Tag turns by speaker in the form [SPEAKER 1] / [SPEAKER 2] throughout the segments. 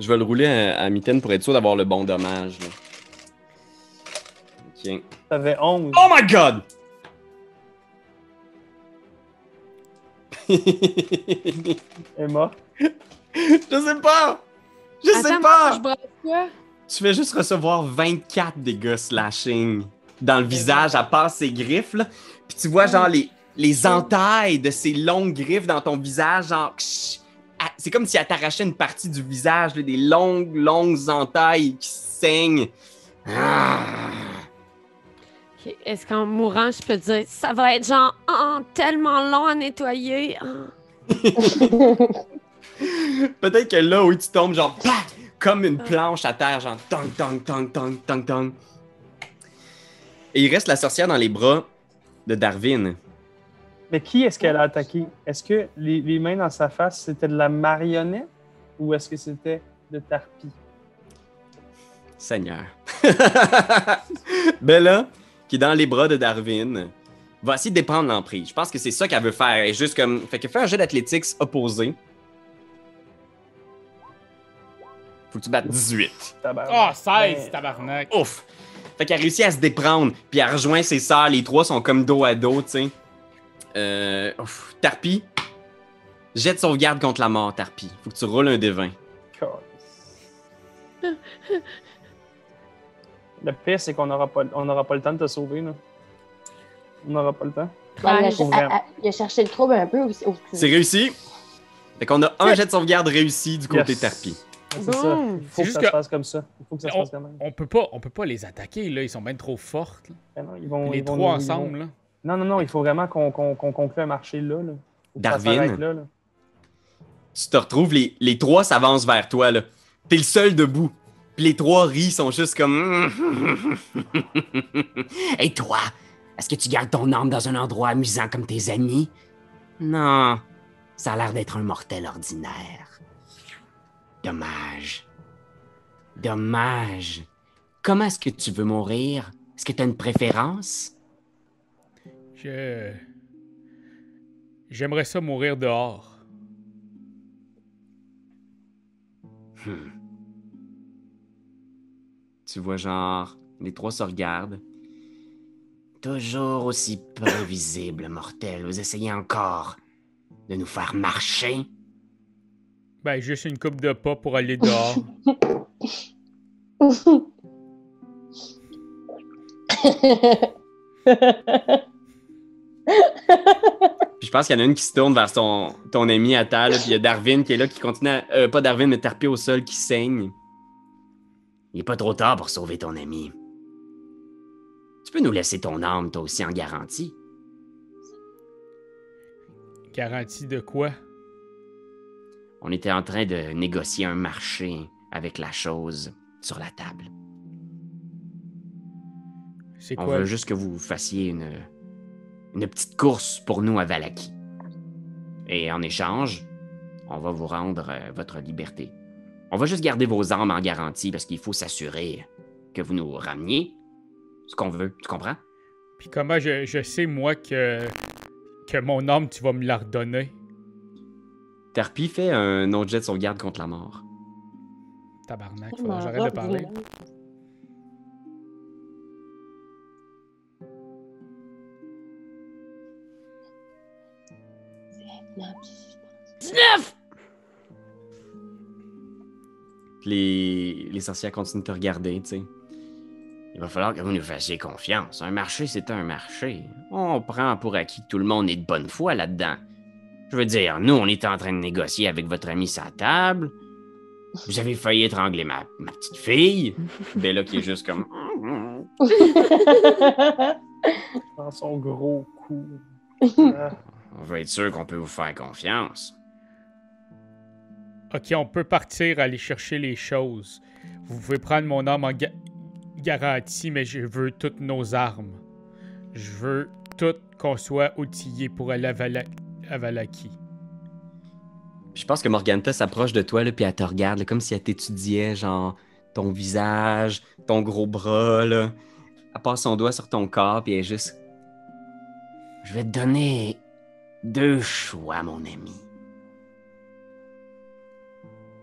[SPEAKER 1] Je vais le rouler à, à mitaine pour être sûr d'avoir le bon dommage. là. Ok.
[SPEAKER 2] T'avais 11.
[SPEAKER 1] Oh my god!
[SPEAKER 2] Emma?
[SPEAKER 1] je sais pas! Je sais
[SPEAKER 3] Attends,
[SPEAKER 1] pas!
[SPEAKER 3] moi, je brasse quoi?
[SPEAKER 1] Tu fais juste recevoir 24 dégâts slashing dans le visage, à part ses griffes, là. Puis tu vois, genre, les, les entailles de ces longues griffes dans ton visage, genre... ksh, ah, C'est comme si elle t'arrachait une partie du visage, là, des longues, longues entailles qui saignent. Ah.
[SPEAKER 3] Est-ce qu'en mourant, je peux dire ça va être genre oh, tellement long à nettoyer? Ah.
[SPEAKER 1] Peut-être que là où tu tombes, genre, comme une planche à terre, genre, tong, tong, tong, tong, tong, tong. Et il reste la sorcière dans les bras de Darwin.
[SPEAKER 2] Mais qui est-ce qu'elle a attaqué? Est-ce que les, les mains dans sa face, c'était de la marionnette ou est-ce que c'était de Tarpi?
[SPEAKER 1] Seigneur. Bella, qui est dans les bras de Darwin, va essayer de déprendre l'emprise. Je pense que c'est ça qu'elle veut faire. Elle est juste comme. Fait que fais un jeu d'athlétiques opposé. Faut que tu battes 18.
[SPEAKER 2] Tabarnak.
[SPEAKER 4] Ah, 16,
[SPEAKER 2] Ben,
[SPEAKER 4] tabarnak.
[SPEAKER 1] Ouf! Fait qu'elle réussit à se déprendre, puis elle rejoint ses sœurs. Les trois sont comme dos à dos, tu sais. Euh. ouf. Tarpi. Jette sauvegarde contre la mort, Tarpi. Faut que tu roules un des 20.
[SPEAKER 2] Calisse. Le pire, c'est qu'on n'aura pas, on n'aura pas le temps de te sauver. Là. On n'aura pas le temps.
[SPEAKER 5] Ben, il, a,
[SPEAKER 2] Pour
[SPEAKER 5] a-
[SPEAKER 2] vrai.
[SPEAKER 5] a- il a cherché le trouble un peu aussi. Oh,
[SPEAKER 1] C'est réussi. Fait qu'on a un jet de sauvegarde réussi du côté
[SPEAKER 2] Yes.
[SPEAKER 1] Tarpi.
[SPEAKER 2] C'est ça. Il faut que ça
[SPEAKER 4] que-
[SPEAKER 2] se passe comme ça. Il faut que ça se
[SPEAKER 4] On,
[SPEAKER 2] passe comme même.
[SPEAKER 4] on peut pas, on peut pas les attaquer, là. Ils sont bien trop fortes.
[SPEAKER 2] Ben non, ils vont-
[SPEAKER 4] Les
[SPEAKER 2] ils vont
[SPEAKER 4] trois
[SPEAKER 2] nous- ils vont-
[SPEAKER 4] ensemble, là.
[SPEAKER 2] Non, non, non, il faut vraiment qu'on conclue un marché là. là.
[SPEAKER 1] Darwin.
[SPEAKER 2] s'arrête Là, là.
[SPEAKER 1] tu te retrouves, les, les trois s'avancent vers toi, là. T'es le seul debout. Puis les trois rient, sont juste comme... Et toi, est-ce que tu gardes ton âme dans un endroit amusant comme tes amis? Non, ça a l'air d'être un mortel ordinaire. Dommage. Dommage. Comment est-ce que tu veux mourir? Est-ce que tu as une préférence?
[SPEAKER 4] Je. J'aimerais ça mourir dehors.
[SPEAKER 1] Hmm. Tu vois, genre, les trois se regardent. Toujours aussi prévisible, mortel. Vous essayez encore de nous faire marcher?
[SPEAKER 4] Ben, juste une coupe de pas pour aller dehors.
[SPEAKER 1] Puis je pense qu'il y en a une qui se tourne vers ton, ton ami à terre, là, puis il y a Darwin qui est là, qui continue à... euh, pas Darwin, mais Tarpé au sol, qui saigne. Il est pas trop tard pour sauver ton ami. Tu peux nous laisser ton âme, toi aussi, en garantie.
[SPEAKER 4] Garantie de quoi?
[SPEAKER 1] On était en train de négocier un marché avec la chose sur la table.
[SPEAKER 4] C'est
[SPEAKER 1] On
[SPEAKER 4] quoi?
[SPEAKER 1] veut juste que vous fassiez une, une petite course pour nous à Valaki. Et en échange, on va vous rendre euh, votre liberté. On va juste garder vos armes en garantie parce qu'il faut s'assurer que vous nous rameniez ce qu'on veut. Tu comprends?
[SPEAKER 4] Puis comment je, je sais, moi, que, que mon âme, tu vas me la redonner?
[SPEAKER 1] Tarpi fait un autre jet de sauvegarde contre la mort.
[SPEAKER 4] Tabarnak, que j'arrête de parler.
[SPEAKER 1] Les, les sorcières continuent de te regarder, tu sais. Il va falloir que vous nous fassiez confiance. Un marché, c'est un marché. On prend pour acquis que tout le monde est de bonne foi là-dedans. Je veux dire, nous, on est en train de négocier avec votre ami sa table. Vous avez failli étrangler ma, ma petite fille. Bella qui est juste comme...
[SPEAKER 2] Dans son gros cou.
[SPEAKER 1] On veut être sûr qu'on peut vous faire confiance.
[SPEAKER 4] Ok, on peut partir aller chercher les choses. Vous pouvez prendre mon âme en ga- garantie, mais je veux toutes nos armes. Je veux tout qu'on soit outillé pour aller à, Vala- à Valaki.
[SPEAKER 1] Je pense que Morganta s'approche de toi, là, puis elle te regarde, là, comme si elle t'étudiait, genre, ton visage, ton gros bras, là. Elle passe son doigt sur ton corps, puis elle est juste... Je vais te donner deux choix, mon ami.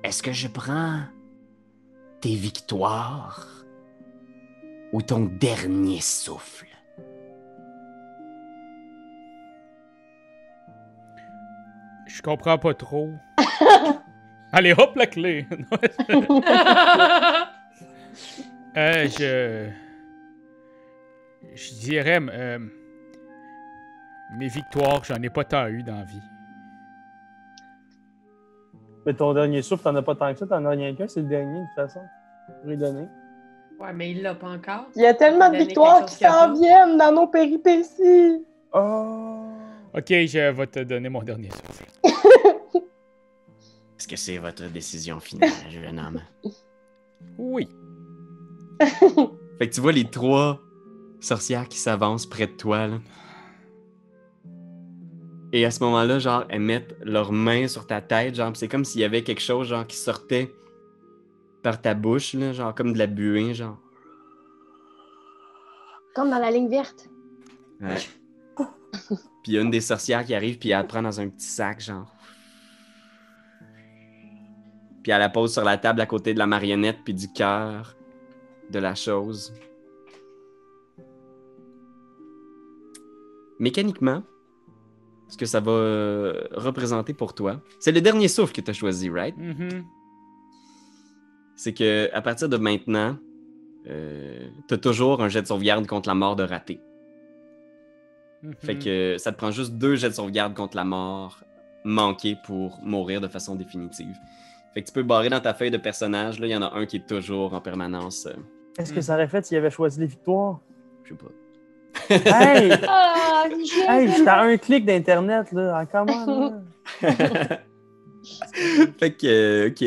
[SPEAKER 1] Est-ce que je prends tes victoires ou ton dernier souffle?
[SPEAKER 4] Je comprends pas trop. Allez, hop, la clé! euh, je. Je dirais. euh, mes victoires, j'en ai pas tant eu dans la vie.
[SPEAKER 2] Mais ton dernier souffle, t'en as pas tant que ça, t'en as rien qu'un, c'est le dernier de toute façon. Je donner.
[SPEAKER 6] Ouais, mais il l'a pas encore.
[SPEAKER 5] Il y a tellement de victoires qui s'en viennent dans nos péripéties.
[SPEAKER 2] Oh!
[SPEAKER 4] Ok, je vais te donner mon dernier souffle.
[SPEAKER 1] Est-ce que c'est votre décision finale, jeune homme?
[SPEAKER 4] Oui.
[SPEAKER 1] Fait que tu vois les trois sorcières qui s'avancent près de toi, là. Et à ce moment-là, genre, elles mettent leurs mains sur ta tête, genre, c'est comme s'il y avait quelque chose, genre, qui sortait par ta bouche, là, genre, comme de la buée, genre.
[SPEAKER 5] Comme dans la ligne verte.
[SPEAKER 1] Ouais. puis il y a une des sorcières qui arrive, puis elle la prend dans un petit sac, genre. Puis elle la pose sur la table à côté de la marionnette, puis du cœur de la chose. Mécaniquement, ce que ça va euh, représenter pour toi, c'est le dernier souffle que tu as choisi, right?
[SPEAKER 4] Mhm.
[SPEAKER 1] C'est que à partir de maintenant, euh, tu as toujours un jet de sauvegarde contre la mort de raté.
[SPEAKER 4] Mhm.
[SPEAKER 1] Fait que ça te prend juste deux jets de sauvegarde contre la mort manquée pour mourir de façon définitive. Fait que tu peux barrer dans ta feuille de personnage, là, il y en a un qui est toujours en permanence. euh,
[SPEAKER 2] Est-ce que ça aurait fait s'il avait choisi les victoires?
[SPEAKER 1] je sais pas.
[SPEAKER 2] Hey!
[SPEAKER 5] Ah,
[SPEAKER 2] hey, j'étais à un clic d'Internet, là. Ah, comment, là?
[SPEAKER 1] fait que, euh, ok.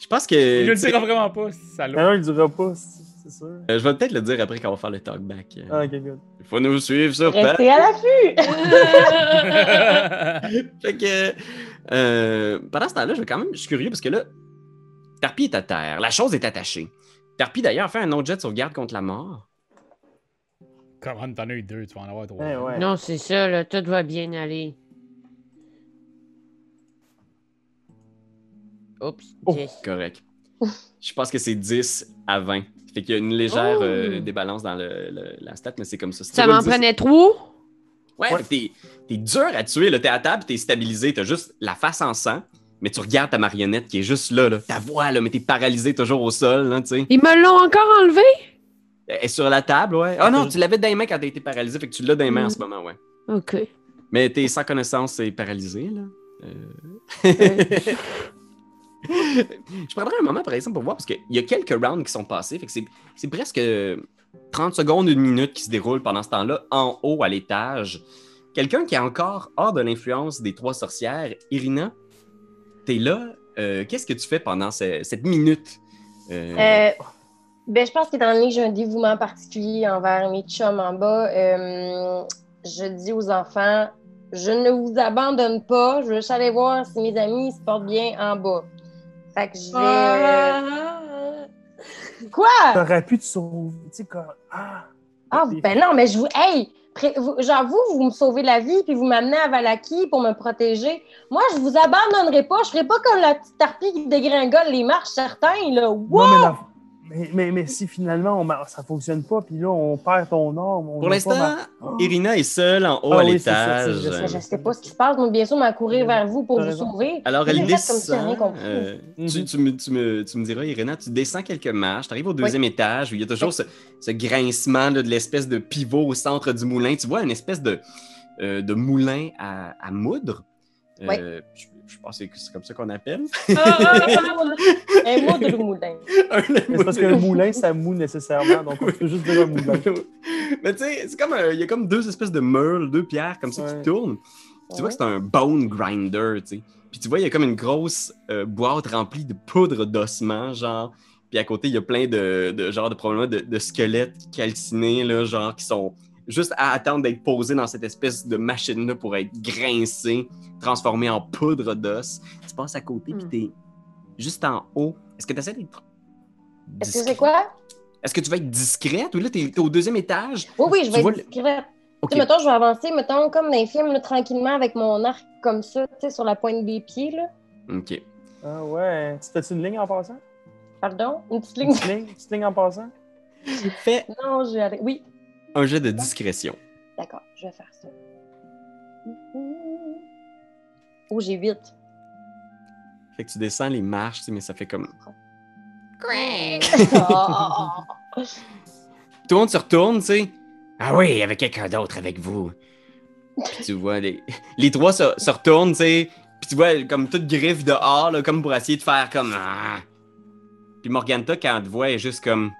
[SPEAKER 1] Je pense que.
[SPEAKER 4] Il le
[SPEAKER 1] tu sais,
[SPEAKER 4] dira vraiment pas, salaud.
[SPEAKER 2] Non, il le dira pas, c'est sûr.
[SPEAKER 1] euh, je vais peut-être le dire après qu'on va faire le talkback.
[SPEAKER 2] Ah, ok, good.
[SPEAKER 1] Il faut nous suivre sur
[SPEAKER 5] Restez à l'affût.
[SPEAKER 1] Fait que euh, pendant ce temps-là, je, vais quand même, je suis curieux parce que là, Tarpi est à terre. La chose est attachée. Tarpi, d'ailleurs, fait un autre jet de sauvegarde contre la mort.
[SPEAKER 4] Comment t'en as eu deux, tu vas en avoir trois.
[SPEAKER 2] Eh ouais.
[SPEAKER 3] Non, c'est ça, là, tout va bien aller. Oups,
[SPEAKER 2] Oh.
[SPEAKER 3] 10.
[SPEAKER 1] Correct. Je pense que c'est 10 à 20. Fait qu'il y a une légère
[SPEAKER 3] Oh.
[SPEAKER 1] euh, débalance dans le, le- la stat, mais c'est comme ça.
[SPEAKER 3] Ça m'en
[SPEAKER 1] 10
[SPEAKER 3] prenait trop?
[SPEAKER 1] Ouais, que t'es, t'es dur à tuer. Là. T'es à table, t'es stabilisé, t'as juste la face en sang, mais tu regardes ta marionnette qui est juste là, là. ta voix, là, mais t'es paralysé toujours au sol, là, tu sais.
[SPEAKER 3] Ils me l'ont encore enlevé?
[SPEAKER 1] Elle est sur la table, ouais. Ah non, tu l'avais dans les mains quand t'as été paralysé, fait que tu l'as dans les mains en ce moment, ouais.
[SPEAKER 3] OK.
[SPEAKER 1] Mais t'es sans connaissance et paralysé, là. Euh. Je prendrais un moment, par exemple, pour voir, parce qu'il y a quelques rounds qui sont passés, fait que c'est, c'est presque 30 secondes, une minute qui se déroule pendant ce temps-là, en haut, à l'étage. Quelqu'un qui est encore hors de l'influence des trois sorcières, Irina, t'es là, euh, qu'est-ce que tu fais pendant ce- cette minute? Euh,
[SPEAKER 5] Euh, ben, je pense qu'étant donné que j'ai un dévouement particulier envers mes chums en bas, euh, je dis aux enfants, je ne vous abandonne pas, je veux juste aller voir si mes amis se portent bien en bas. Fait que je vais... euh, Quoi?
[SPEAKER 2] T'aurais pu te sauver, tu sais, comme... Ah!
[SPEAKER 5] Ah, ben non, mais je vous... Hey! Genre, vous, vous me sauvez la vie, puis vous m'amenez à Valaki pour me protéger. Moi, je vous abandonnerai pas. Je ferai pas comme la petite harpie qui dégringole les marches, certains, là. Wow!
[SPEAKER 2] Non, mais, la- mais, mais, mais si finalement on, ça fonctionne pas, puis là on perd ton arme. on
[SPEAKER 1] pour l'instant,
[SPEAKER 2] ma- Oh.
[SPEAKER 1] Irina est seule en haut
[SPEAKER 2] Ah
[SPEAKER 1] à
[SPEAKER 2] oui, c'est ça,
[SPEAKER 1] l'étage.
[SPEAKER 5] je sais pas ce qui se passe. Donc, bien sûr, m'a courir vers vous pour vous sauver.
[SPEAKER 1] Alors, elle descend.
[SPEAKER 5] compris.
[SPEAKER 1] euh,
[SPEAKER 2] Mhm.
[SPEAKER 1] tu, tu me, tu me- tu me diras, Irina, tu descends quelques marches, tu arrives au deuxième étage où il y a toujours ce, ce grincement là, de l'espèce de pivot au centre du moulin. Tu vois une espèce de, euh, de moulin à, à moudre. Euh, je, je pense que c'est comme ça qu'on appelle.
[SPEAKER 5] Un mot de moulin.
[SPEAKER 2] C'est parce que le moulin, ça moue nécessairement, donc on peut juste dire un moulin.
[SPEAKER 1] Mais tu sais, c'est comme un- il y a comme deux espèces de meules, deux pierres comme ça
[SPEAKER 2] Ouais.
[SPEAKER 1] qui tournent. Tu vois que c'est un bone grinder, tu sais. Puis tu vois, il y a comme une grosse euh, boîte remplie de poudre d'ossement, genre. Puis à côté, il y a plein de, de genre de probablement de, de squelettes calcinés, là, genre, qui sont juste à attendre d'être posés dans cette espèce de machine-là pour être grincés, transformés en poudre d'os. Tu passes à côté, puis
[SPEAKER 3] Hmm.
[SPEAKER 1] t'es juste en haut. Est-ce que tu essaies d'être.
[SPEAKER 5] Est-ce que c'est quoi?
[SPEAKER 1] Est-ce que tu vas être discrète? Ou là, t'es au deuxième étage?
[SPEAKER 5] Oui, oui, je vais être discrète.
[SPEAKER 1] Ok.
[SPEAKER 5] Tu sais, mettons, je vais avancer, mettons, comme dans les films, là, tranquillement, avec mon arc comme ça, tu sais, sur la pointe des pieds, là.
[SPEAKER 1] Ok.
[SPEAKER 2] Ah ouais. C'était une ligne en passant?
[SPEAKER 5] Pardon? Une petite
[SPEAKER 2] Une
[SPEAKER 5] ligne?
[SPEAKER 2] petite ligne, une petite ligne en passant?
[SPEAKER 1] Fais
[SPEAKER 5] Non, j'ai arrêté. Oui,
[SPEAKER 1] un jet de discrétion.
[SPEAKER 5] d'accord, je vais faire ça. Oh, j'ai 8.
[SPEAKER 1] Fait que tu descends les marches, tu sais, mais ça fait comme.
[SPEAKER 5] Oh.
[SPEAKER 1] Tout le monde se retourne, tu sais. Ah oui, il y avait quelqu'un d'autre avec vous. Puis tu vois, les, les trois se, se retournent, tu sais. Puis tu vois, comme toute griffe dehors, là, comme pour essayer de faire comme. Ah. Puis Morganta, quand elle te voit, est juste comme.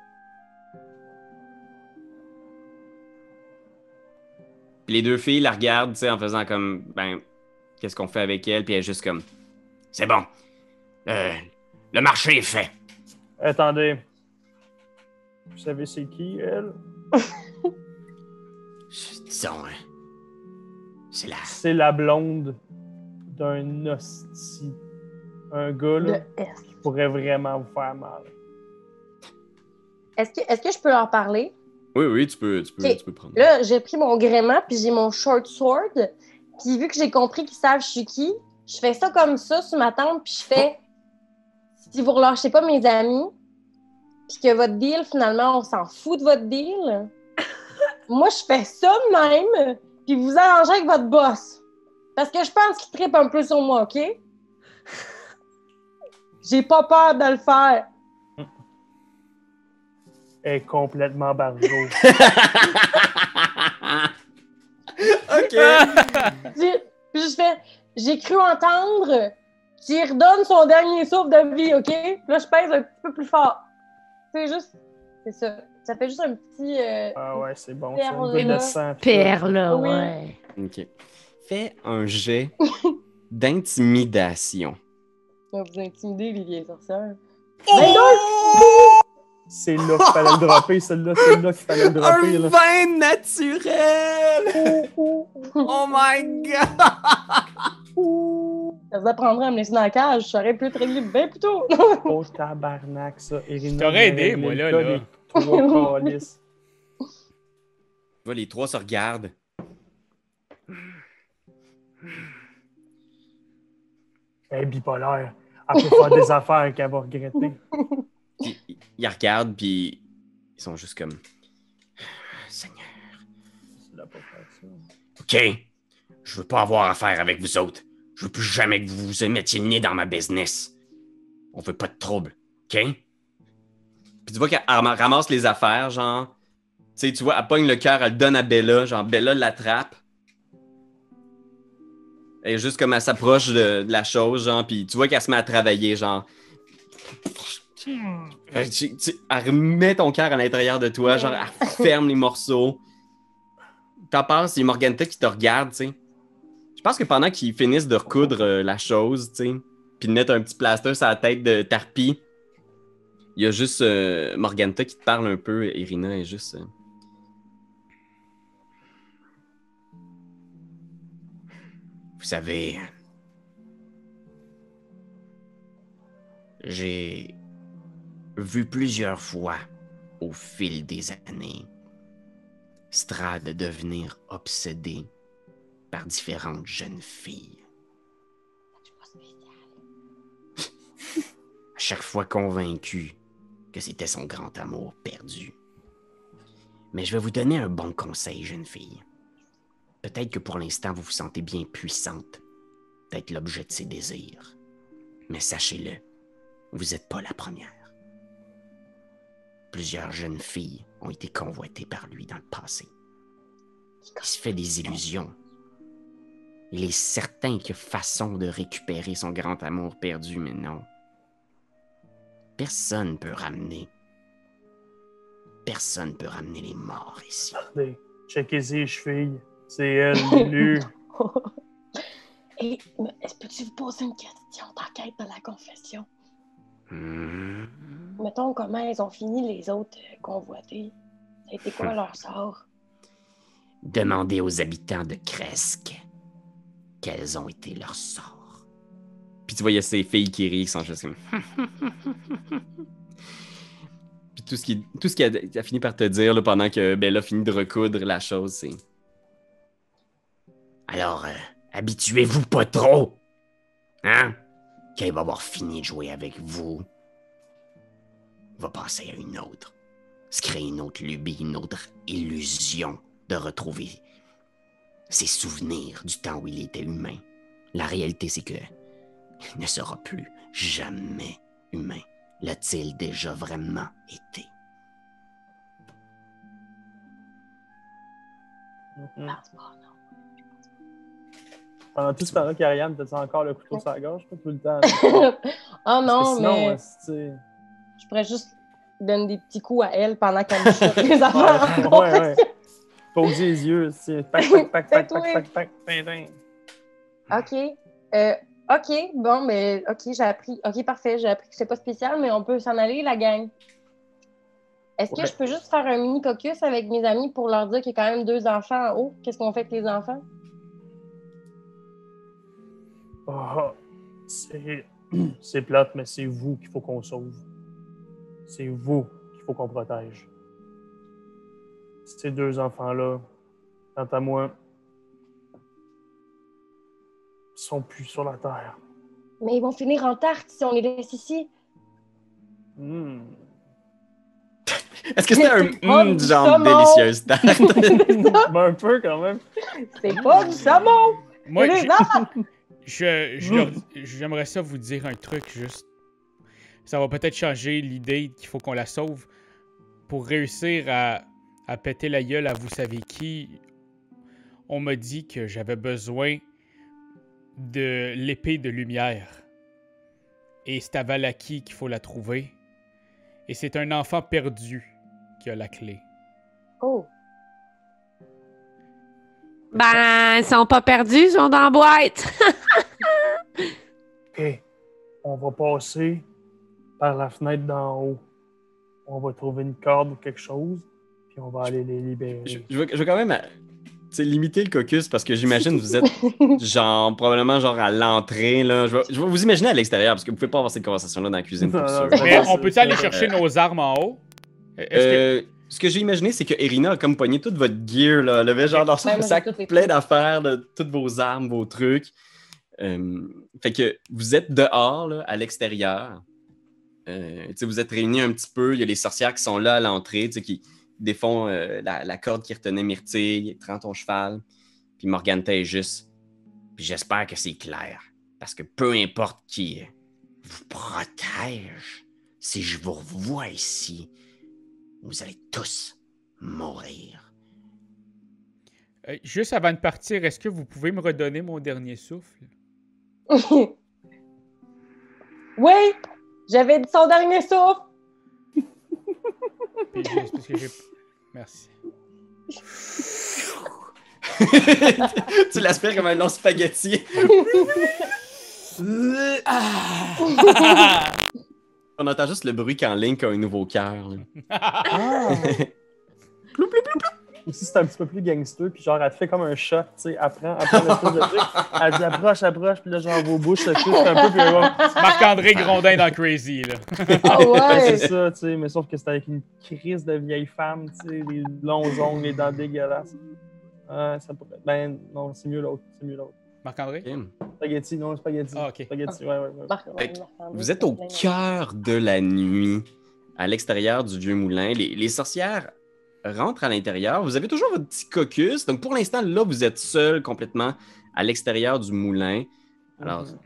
[SPEAKER 1] Puis les deux filles la regardent, tu sais, en faisant comme. Ben, qu'est-ce qu'on fait avec elle? Puis elle est juste comme. C'est bon. Euh, le marché est fait.
[SPEAKER 2] Attendez. Vous savez c'est qui, elle?
[SPEAKER 1] Disons, hein. C'est la.
[SPEAKER 2] C'est la blonde d'un hostie. Un gars,
[SPEAKER 5] Le
[SPEAKER 2] là,
[SPEAKER 5] S.
[SPEAKER 2] qui pourrait vraiment vous faire mal.
[SPEAKER 5] Est-ce que, est-ce que je peux leur parler?
[SPEAKER 1] Oui, oui, tu peux, tu peux, tu peux prendre.
[SPEAKER 5] Là, j'ai pris mon gréement, puis j'ai mon short sword. Puis vu que j'ai compris qu'ils savent je suis qui, je fais ça comme ça sur ma tente, puis je fais si vous relâchez pas mes amis, puis que votre deal, finalement, on s'en fout de votre deal, moi, je fais ça même, puis vous arrangez avec votre boss. Parce que je pense qu'il tripe un peu sur moi, OK? J'ai pas peur de le faire.
[SPEAKER 2] Est complètement barjo.
[SPEAKER 1] ok.
[SPEAKER 5] J'ai- Puis je fais, j'ai cru entendre qu'il redonne son dernier souffle de vie, OK? Là, je pèse un petit peu plus fort. C'est juste, c'est ça. Ça fait juste un petit. euh,
[SPEAKER 2] ah ouais, c'est bon.
[SPEAKER 5] Perle,
[SPEAKER 2] Ça, un peu de sang.
[SPEAKER 5] Oui.
[SPEAKER 3] ouais.
[SPEAKER 1] Ok. Fais un jet d'intimidation.
[SPEAKER 5] va vous intimider, les vieilles sorcières.
[SPEAKER 2] C'est là qu'il fallait le dropper, celle-là, c'est là qu'il fallait le dropper.
[SPEAKER 1] Un
[SPEAKER 2] Là.
[SPEAKER 1] vin naturel! Oh my god!
[SPEAKER 5] Ça vous apprendrait à me laisser dans la cage, j'aurais pu être réglé bien plus tôt.
[SPEAKER 2] Oh tabarnak, ça. Irina
[SPEAKER 4] t'aurais aidé,
[SPEAKER 2] régler
[SPEAKER 4] moi, là, là.
[SPEAKER 2] des Trois calices.
[SPEAKER 1] Tu vois, les trois se regardent.
[SPEAKER 2] Elle est bipolaire. Elle peut faire des affaires qu'elle va regretter.
[SPEAKER 1] Ils- regardent, puis ils sont juste comme. Seigneur. Ok. Je veux pas avoir affaire avec vous autres. Je veux plus jamais que vous vous mettiez le nez dans ma business. On veut pas de trouble. Ok? Puis tu vois qu'elle ram- ramasse les affaires, genre. Tu sais, tu vois, elle pogne le cœur, elle le donne à Bella, genre Bella l'attrape. Et juste comme elle s'approche de, de la chose, genre, puis tu vois qu'elle se met à travailler, genre. Euh, tu- tu- elle remet ton cœur à l'intérieur de toi, genre, elle ferme les morceaux. T'en penses, il y a Morganta qui te regarde, tu sais. Je pense que pendant qu'ils finissent de recoudre euh, la chose, tu sais, puis de mettre un petit plaster sur la tête de Tarpi, il y a juste euh, Morganta qui te parle un peu, Irina est juste. euh, Vous savez, j'ai vu plusieurs fois au fil des années Strad devenir obsédé par différentes jeunes filles. À chaque fois convaincu que c'était son grand amour perdu. Mais je vais vous donner un bon conseil, jeune fille. Peut-être que pour l'instant vous vous sentez bien puissante d'être l'objet de ses désirs. Mais sachez-le, vous n'êtes pas la première. Plusieurs jeunes filles ont été convoitées par lui dans le passé. Il se fait des illusions. Il est certain qu'il y a façon de récupérer son grand amour perdu, mais non. Personne ne peut ramener. Personne ne peut ramener les morts ici.
[SPEAKER 2] Regardez, checkez les chevilles. C'est elle, l'élu.
[SPEAKER 5] Et mais est-ce que tu vous poser une question d'enquête dans la confession?
[SPEAKER 1] Hmm.
[SPEAKER 5] Mettons comment ils ont fini les autres euh, convoités. Ça a été quoi leur sort?
[SPEAKER 1] Demandez aux habitants de Cresque quels ont été leurs sorts. Puis tu vois, il y a ces filles qui rient, qui sont juste comme... Puis tout ce qui, tout ce qu'elle a, a fini par te dire là, pendant que Bella finit de recoudre la chose, c'est... Alors, euh, habituez-vous pas trop. Hein? Il va avoir fini de jouer avec vous, va passer à une autre. Se créer une autre lubie, une autre illusion de retrouver ses souvenirs du temps où il était humain. La réalité, c'est que il ne sera plus jamais humain. L'a-t-il déjà vraiment été?
[SPEAKER 5] Pas, non.
[SPEAKER 2] Pendant tout ce temps-là, Karianne, t'as encore le couteau sur la gorge, pas tout le temps?
[SPEAKER 5] oh non,
[SPEAKER 2] sinon,
[SPEAKER 5] mais je pourrais juste donner des petits coups à elle pendant qu'elle me chope les affaires.
[SPEAKER 2] Ouais, ouais, ouais. Poser les yeux, c'est pac, pac, pac, pac,
[SPEAKER 5] Fais-toi.
[SPEAKER 2] pac, pac, pac, pac, pac.
[SPEAKER 5] OK. Euh, OK, bon, mais OK, j'ai appris. OK, parfait, j'ai appris que c'est pas spécial, mais on peut s'en aller, la gang. Est-ce que
[SPEAKER 2] Ouais.
[SPEAKER 5] je peux juste faire un mini caucus avec mes amis pour leur dire qu'il y a quand même deux enfants en haut? Qu'est-ce qu'on fait avec les enfants?
[SPEAKER 2] Ah, c'est plate, mais c'est vous qu'il faut qu'on sauve. C'est vous qu'il faut qu'on protège. Ces deux enfants-là, quant à moi, sont plus sur la terre.
[SPEAKER 5] Mais ils vont finir en tarte si on les laisse ici.
[SPEAKER 2] Hmm.
[SPEAKER 1] Est-ce que c'était un
[SPEAKER 5] du
[SPEAKER 1] genre
[SPEAKER 5] saumon!
[SPEAKER 1] délicieuse tarte?
[SPEAKER 2] Ben, un peu quand même.
[SPEAKER 5] C'est pas du saumon!
[SPEAKER 4] Moi,
[SPEAKER 5] C'est
[SPEAKER 4] je- j'aimerais ça vous dire un truc juste. Ça va peut-être changer l'idée qu'il faut qu'on la sauve. Pour réussir à, à péter la gueule à vous savez qui, on m'a dit que j'avais besoin de l'épée de lumière. Et c'est à Valaki qu'il faut la trouver. Et c'est un enfant perdu qui a la clé.
[SPEAKER 5] Oh!
[SPEAKER 3] Ben, ils sont pas perdus, ils sont dans la boîte.
[SPEAKER 2] OK. On va passer par la fenêtre d'en haut. On va trouver une corde ou quelque chose, puis on va aller les libérer.
[SPEAKER 1] je, je veux, je veux quand même limiter le caucus parce que j'imagine vous êtes genre probablement genre à l'entrée. là. Je vais, je vais vous imaginer à l'extérieur parce que vous pouvez pas avoir cette conversation-là dans la cuisine pour
[SPEAKER 2] Non,
[SPEAKER 1] sûr.
[SPEAKER 2] non,
[SPEAKER 4] Mais on peut aller chercher nos armes en haut? Que-
[SPEAKER 1] Euh, ce que j'ai imaginé, c'est que Irina a comme pogné toute votre gear, là. Elle avait genre dans son sac plein d'affaires, de toutes vos armes, vos trucs. Euh, fait que vous êtes dehors, là, à l'extérieur. Euh, vous êtes réunis un petit peu. Il y a les sorcières qui sont là à l'entrée, qui défont euh, la, la corde qui retenait Myrtille, prend ton cheval. Puis Morganta est juste. Puis j'espère que c'est clair. Parce que peu importe qui vous protège, si je vous revois ici, vous allez tous mourir.
[SPEAKER 4] Euh, juste avant de partir, est-ce que vous pouvez me redonner mon dernier souffle?
[SPEAKER 5] oui! J'avais dit son dernier souffle!
[SPEAKER 4] Puis j'ai- c'est parce que j'ai- Merci.
[SPEAKER 1] tu l'aspires comme un long spaghetti. On entend juste le bruit quand Link a un nouveau cœur.
[SPEAKER 2] Ah! Aussi, c'est un petit peu plus gangster, puis genre, elle te fait comme un shot, tu sais, apprend, apprend l'espèce de truc. Elle dit approche, approche, puis là, genre, vos bouches se touchent un peu, puis va.
[SPEAKER 4] Marc-André Grondin dans Crazy, là.
[SPEAKER 5] Ah
[SPEAKER 2] Ouais,
[SPEAKER 5] ouais!
[SPEAKER 2] c'est ça, tu sais, mais sauf que c'est avec une crise de vieille femme, tu sais, les longs ongles, les dents dégueulasses. Ouais, ça pourrait. Ben, non, c'est mieux l'autre, c'est mieux l'autre.
[SPEAKER 4] Marc-André?
[SPEAKER 2] Spaghetti, non, spaghetti.
[SPEAKER 4] Ah, ok.
[SPEAKER 2] Spaghetti, ouais, ouais,
[SPEAKER 1] Vous êtes au cœur de la nuit, à l'extérieur du vieux moulin. Les, les sorcières rentrent à l'intérieur. Vous avez toujours votre petit caucus. Donc pour l'instant, là, vous êtes seul complètement à l'extérieur du moulin. Alors,
[SPEAKER 2] Mhm.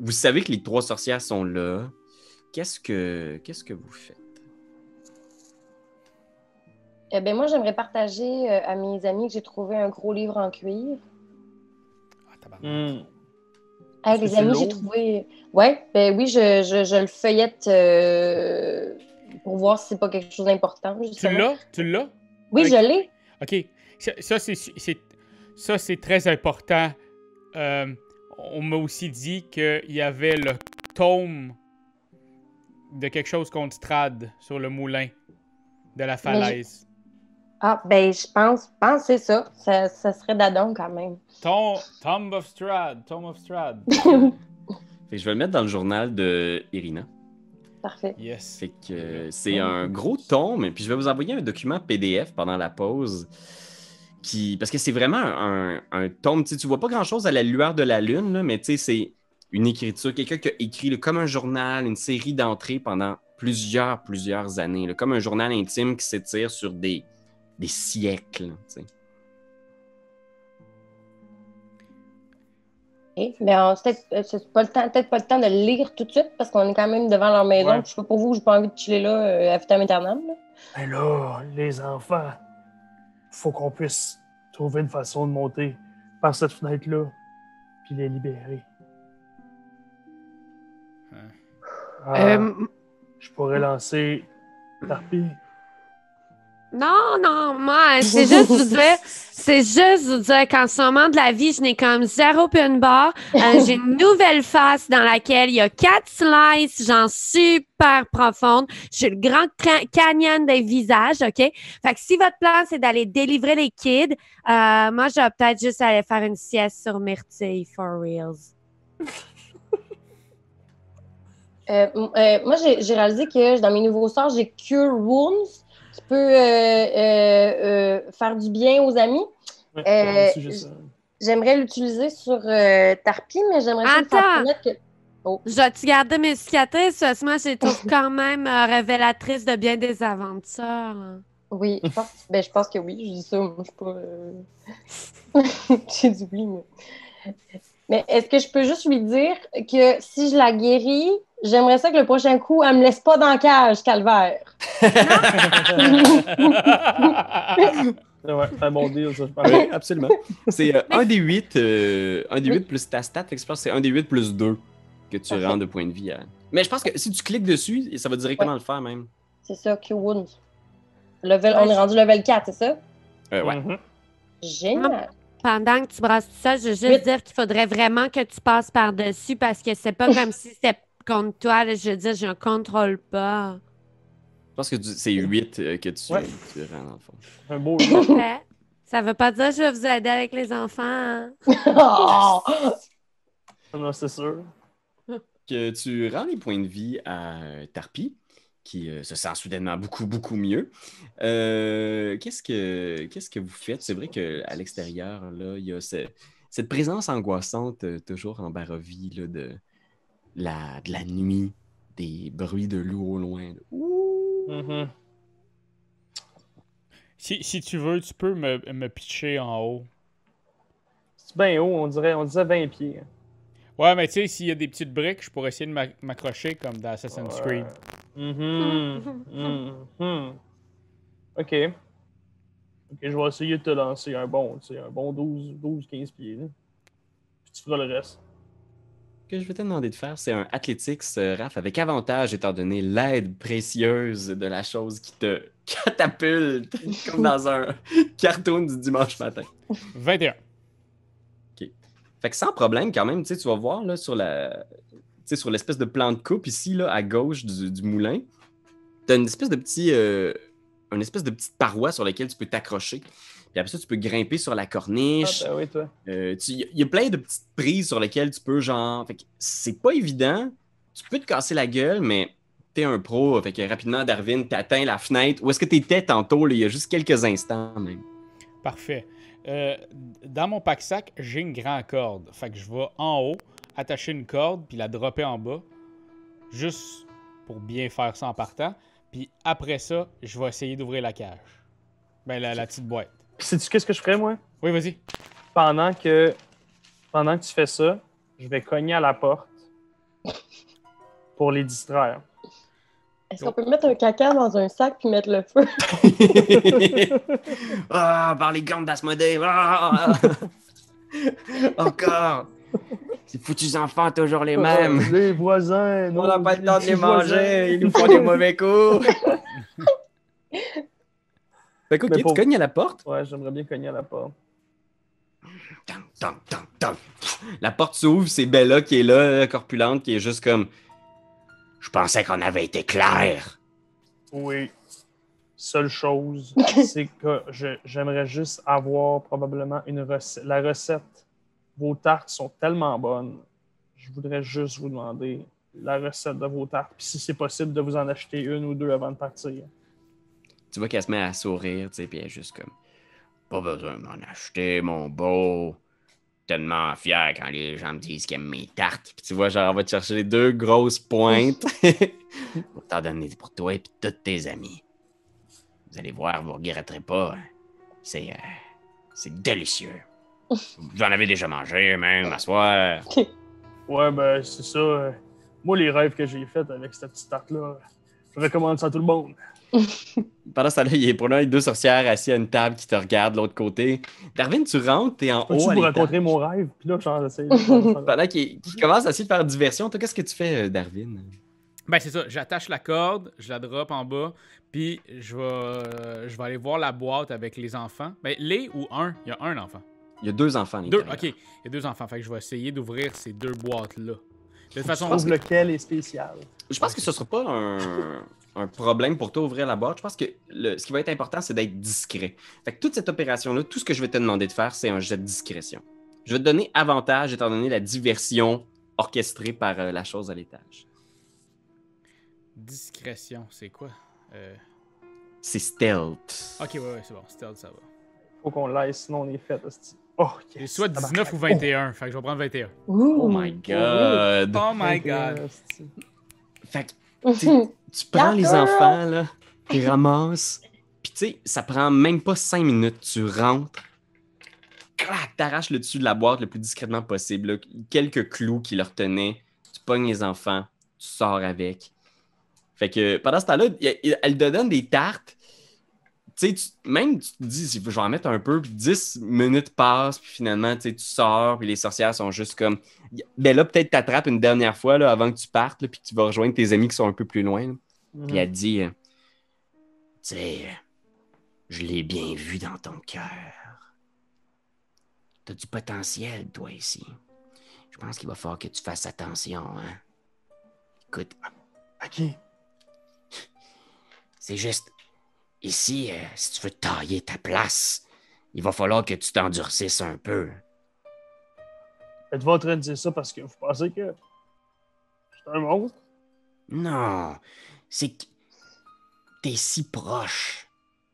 [SPEAKER 1] vous savez que les trois sorcières sont là. Qu'est-ce que, qu'est-ce que vous faites?
[SPEAKER 5] Eh ben moi, j'aimerais partager euh, à mes amis que j'ai trouvé un gros livre en cuir.
[SPEAKER 4] Ah, tabarnak.
[SPEAKER 2] Hmm.
[SPEAKER 5] Hey, les amis, j'ai trouvé. Ouais, ben oui, je, je, je le feuillette euh, pour voir si c'est pas quelque chose d'important.
[SPEAKER 4] Tu l'as? Tu l'as?
[SPEAKER 5] Oui, je l'ai.
[SPEAKER 4] OK. Ça, ça, c'est, très important. Euh, on m'a aussi dit qu'il y avait le tome de quelque chose contre Strad sur le moulin de la falaise.
[SPEAKER 5] Ah, ben je pense, pense que c'est ça. ça. Ça serait d'Adon quand même.
[SPEAKER 4] Tom, Tomb of Strad. Tomb of Strad.
[SPEAKER 1] Fait que je vais le mettre dans le journal de Irina.
[SPEAKER 5] Parfait.
[SPEAKER 4] Yes.
[SPEAKER 1] Fait que c'est un gros tome, puis je vais vous envoyer un document PDF pendant la pause. Qui... Parce que c'est vraiment un, tome, tu vois pas grand-chose à la lueur de la lune, là, mais tu sais, c'est une écriture, quelqu'un qui a écrit là, comme un journal, une série d'entrées pendant plusieurs, plusieurs années. là, comme un journal intime qui s'étire sur des, des siècles. Sais.
[SPEAKER 5] Ok, Mais on- c'est peut-être euh, c'est pas le temps, peut-être pas le temps de le lire tout de suite parce qu'on est quand même devant leur maison.
[SPEAKER 2] Ouais.
[SPEAKER 5] Je sais pas pour vous, j'ai pas envie de chiller là euh, à vitam aeternam. là.
[SPEAKER 2] Mais là, les enfants, faut qu'on puisse trouver une façon de monter par cette fenêtre-là, puis les libérer.
[SPEAKER 4] Hein.
[SPEAKER 2] Ah,
[SPEAKER 3] Euh,
[SPEAKER 2] Je pourrais lancer Tarpi.
[SPEAKER 3] Non, non, moi, c'est juste vous dire, c'est juste vous dire qu'en ce moment de la vie, je n'ai comme zéro pin bar. Euh, j'ai une nouvelle face dans laquelle il y a quatre slices, genre super profondes. J'ai le grand canyon des visages, OK? Fait que si votre plan, c'est d'aller délivrer les kids, euh, moi, je vais peut-être juste aller faire une sieste sur Myrtille, for reals.
[SPEAKER 5] Euh, euh, moi, j'ai réalisé que dans mes nouveaux sorts, j'ai Cure Wounds peut euh, euh, euh, faire du bien aux amis.
[SPEAKER 2] Ouais,
[SPEAKER 5] Euh. J'aimerais l'utiliser sur euh, Tarpi, mais j'aimerais
[SPEAKER 3] Attends.
[SPEAKER 5] que.
[SPEAKER 3] Je vais-tu garder mes cicatrices parce que moi, je les trouve quand même euh, révélatrices de bien des aventures.
[SPEAKER 5] Oui, je pense, ben, je pense que oui. Je dis ça, moi, je suis pas. euh, J'ai dit oui, mais. Mais est-ce que je peux juste lui dire que si je la guéris, j'aimerais ça que le prochain coup, elle me laisse pas dans la cage, calvaire.
[SPEAKER 2] Ouais, c'est un bon deal, ça, je pense.
[SPEAKER 1] Oui, absolument. C'est euh, un des 8, un des 8 plus ta stat, c'est un des 8 plus 2 que tu
[SPEAKER 5] Parfait.
[SPEAKER 1] rends de points de vie. à- Mais je pense que si tu cliques dessus, ça va directement le faire même.
[SPEAKER 5] C'est ça, Cure Wounds. Level, on est rendu level 4, c'est ça?
[SPEAKER 1] Euh, ouais.
[SPEAKER 2] Mhm.
[SPEAKER 5] Génial.
[SPEAKER 3] Pendant que tu brasses tout ça, je veux juste dire qu'il faudrait vraiment que tu passes par-dessus parce que c'est pas comme si c'était contre toi. là. je veux dire, je ne contrôle pas.
[SPEAKER 1] Je pense que tu- c'est 8 euh, que tu,
[SPEAKER 2] Ouais.
[SPEAKER 1] tu rends dans le fond.
[SPEAKER 2] Un beau.
[SPEAKER 3] Parfait. Ça veut pas dire que je vais vous aider avec les enfants. hein.
[SPEAKER 5] Oh!
[SPEAKER 2] non, c'est sûr.
[SPEAKER 1] Que tu rends les points de vie à Tarpi, qui euh, se sent soudainement beaucoup, beaucoup mieux. Euh, qu'est-ce, que, qu'est-ce que vous faites? C'est vrai qu'à l'extérieur, là, il y a ce- cette présence angoissante euh, toujours en Barovie là, de, la, de la nuit, des bruits de loups au loin. Ouh!
[SPEAKER 2] Mhm.
[SPEAKER 4] Si, si tu veux, tu peux me, me pitcher en haut.
[SPEAKER 2] C'est bien haut, on dirait, on disait 20 pieds.
[SPEAKER 4] Ouais, mais tu sais, s'il y a des petites briques, je pourrais essayer de m'a- m'accrocher comme dans Assassin's
[SPEAKER 2] Ouais.
[SPEAKER 4] Creed.
[SPEAKER 2] Mhm. Mhm. Ok. Ok, je vais essayer de te lancer un bon, tu sais, un bon 12, 12 15 pieds. là. Puis tu feras le reste.
[SPEAKER 1] Ce que je vais te demander de faire, c'est un Athletics, euh, Raph, avec avantage, étant donné l'aide précieuse de la chose qui te catapulte, comme dans un cartoon du dimanche matin.
[SPEAKER 4] 21.
[SPEAKER 1] Fait que sans problème, quand même, tu sais, tu vas voir là, sur la. Tu sais, sur l'espèce de plan de coupe ici, là, à gauche du, du moulin, t'as une espèce de petit. euh, une espèce de petite paroi sur laquelle tu peux t'accrocher. Puis après ça, tu peux grimper sur la
[SPEAKER 2] Ah,
[SPEAKER 1] corniche.
[SPEAKER 2] ben oui, toi.
[SPEAKER 1] Euh, tu- Il y a plein de petites prises sur lesquelles tu peux, genre. Fait que c'est pas évident. Tu peux te casser la gueule, mais t'es un pro. Fait que rapidement, Darwin, t'atteins la fenêtre. Où est-ce que t'étais tantôt, là, il y a juste quelques instants, même.
[SPEAKER 4] Parfait. Euh, dans mon pack-sac, j'ai une grande corde. Fait que je vais en haut, attacher une corde, puis la dropper en bas. Juste pour bien faire ça en partant. Puis après ça, je vais essayer d'ouvrir la cage. Ben, la, la petite boîte.
[SPEAKER 2] Puis sais-tu qu'est-ce que je ferais, moi?
[SPEAKER 4] Oui, vas-y.
[SPEAKER 2] Pendant que, pendant que tu fais ça, je vais cogner à la porte pour les distraire.
[SPEAKER 5] Est-ce qu'on peut mettre un caca dans un sac puis mettre le feu?
[SPEAKER 1] Ah, par les glandes d'Asmodée. Ah! Encore. Ces foutus enfants, toujours les mêmes.
[SPEAKER 2] Euh, les voisins.
[SPEAKER 1] On n'a pas le temps de les
[SPEAKER 2] voisins.
[SPEAKER 1] manger. Ils nous font des mauvais coups. fait que, ok,
[SPEAKER 2] Mais
[SPEAKER 1] tu
[SPEAKER 2] pour-
[SPEAKER 1] cognes à la porte?
[SPEAKER 2] Ouais, j'aimerais bien cogner à la porte.
[SPEAKER 1] La porte s'ouvre, c'est Bella qui est là, corpulente, qui est juste comme. Je pensais qu'on avait été clair.
[SPEAKER 2] Oui. Seule chose, c'est que je- j'aimerais juste avoir probablement une recette. La recette. Vos tartes sont tellement bonnes. Je voudrais juste vous demander la recette de vos tartes. Puis si c'est possible, de vous en acheter une ou deux avant de partir.
[SPEAKER 1] Tu vois qu'elle se met à sourire, tu sais, puis elle est juste comme. Pas besoin de m'en acheter, mon beau. tellement fier quand les gens me disent qu'ils aiment mes tartes. Puis tu vois, genre, on va te chercher les deux grosses pointes pour t'en donner pour toi et puis tous tes amis. Vous allez voir, vous regretterez pas. C'est euh, c'est délicieux. Vous en avez déjà mangé, même, à soir.
[SPEAKER 2] Ouais, ben, c'est ça. Moi, les rêves que j'ai faits avec cette petite tarte-là, je recommande ça à tout le monde.
[SPEAKER 1] Pendant ce temps-là, il y a pour l'un deux sorcières assis à une table qui te regardent de l'autre côté. Darwin, tu rentres, t'es en haut à
[SPEAKER 2] vous raconter mon rêve? Puis là, genre, j'essaie de...
[SPEAKER 1] Pendant qu'il qu'il commence à essayer de faire diversion, toi, qu'est-ce que tu fais, euh, Darwin?
[SPEAKER 4] Ben, c'est ça. J'attache la corde, je la drop en bas, puis je vais, euh, je vais aller voir la boîte avec les enfants. Ben, les ou un? Il y a un enfant.
[SPEAKER 1] Il y a deux enfants à
[SPEAKER 4] Deux, ok. Il y a deux enfants. Fait que je vais essayer d'ouvrir ces deux boîtes-là. De toute façon,
[SPEAKER 2] trouve lequel est spécial?
[SPEAKER 1] Je pense que ce sera pas un, un problème pour toi ouvrir la boîte. Je pense que le- ce qui va être important, c'est d'être discret. Fait que toute cette opération-là, tout ce que je vais te demander de faire, c'est un jet de discrétion. Je vais te donner avantage étant donné la diversion orchestrée par euh, la chose à l'étage.
[SPEAKER 4] discrétion, c'est quoi? Euh,
[SPEAKER 1] C'est stealth.
[SPEAKER 4] Ok, ouais, ouais, c'est bon. Stealth, ça va.
[SPEAKER 2] Faut qu'on l'aille, sinon on est fait. hostie. Oh, yes,
[SPEAKER 4] soit
[SPEAKER 2] tabarnak.
[SPEAKER 4] 19 ou 21. Fait que je vais prendre 21.
[SPEAKER 1] Oh my god!
[SPEAKER 4] Oh my god.
[SPEAKER 1] Fait que tu- prends les enfants, là, tu ramasses, puis tu sais, ça prend même pas cinq minutes. Tu rentres, clac, t'arraches le dessus de la boîte le plus discrètement possible. là. Quelques clous qui leur tenaient, tu pognes les enfants, tu sors avec. Fait que pendant ce temps-là, elle te donne des tartes. Tu même tu te dis, je vais en mettre un peu, puis 10 minutes passent, puis finalement, tu sais, tu sors, puis les sorcières sont juste comme. Ben là, peut-être t'attrapes une dernière fois là, avant que tu partes, là, puis que tu vas rejoindre tes amis qui sont un peu plus loin. Puis elle dit, euh, tu sais, euh, je l'ai bien vu dans ton cœur. T'as du potentiel, toi, ici. Je pense qu'il va falloir que tu fasses attention, hein. Écoute,
[SPEAKER 2] Ok.
[SPEAKER 1] c'est juste, ici, euh, si tu veux tailler ta place, il va falloir que tu t'endurcisses un peu.
[SPEAKER 2] Êtes-vous en train de dire ça parce que vous pensez que je suis un monstre?
[SPEAKER 1] Non, c'est que t'es si proche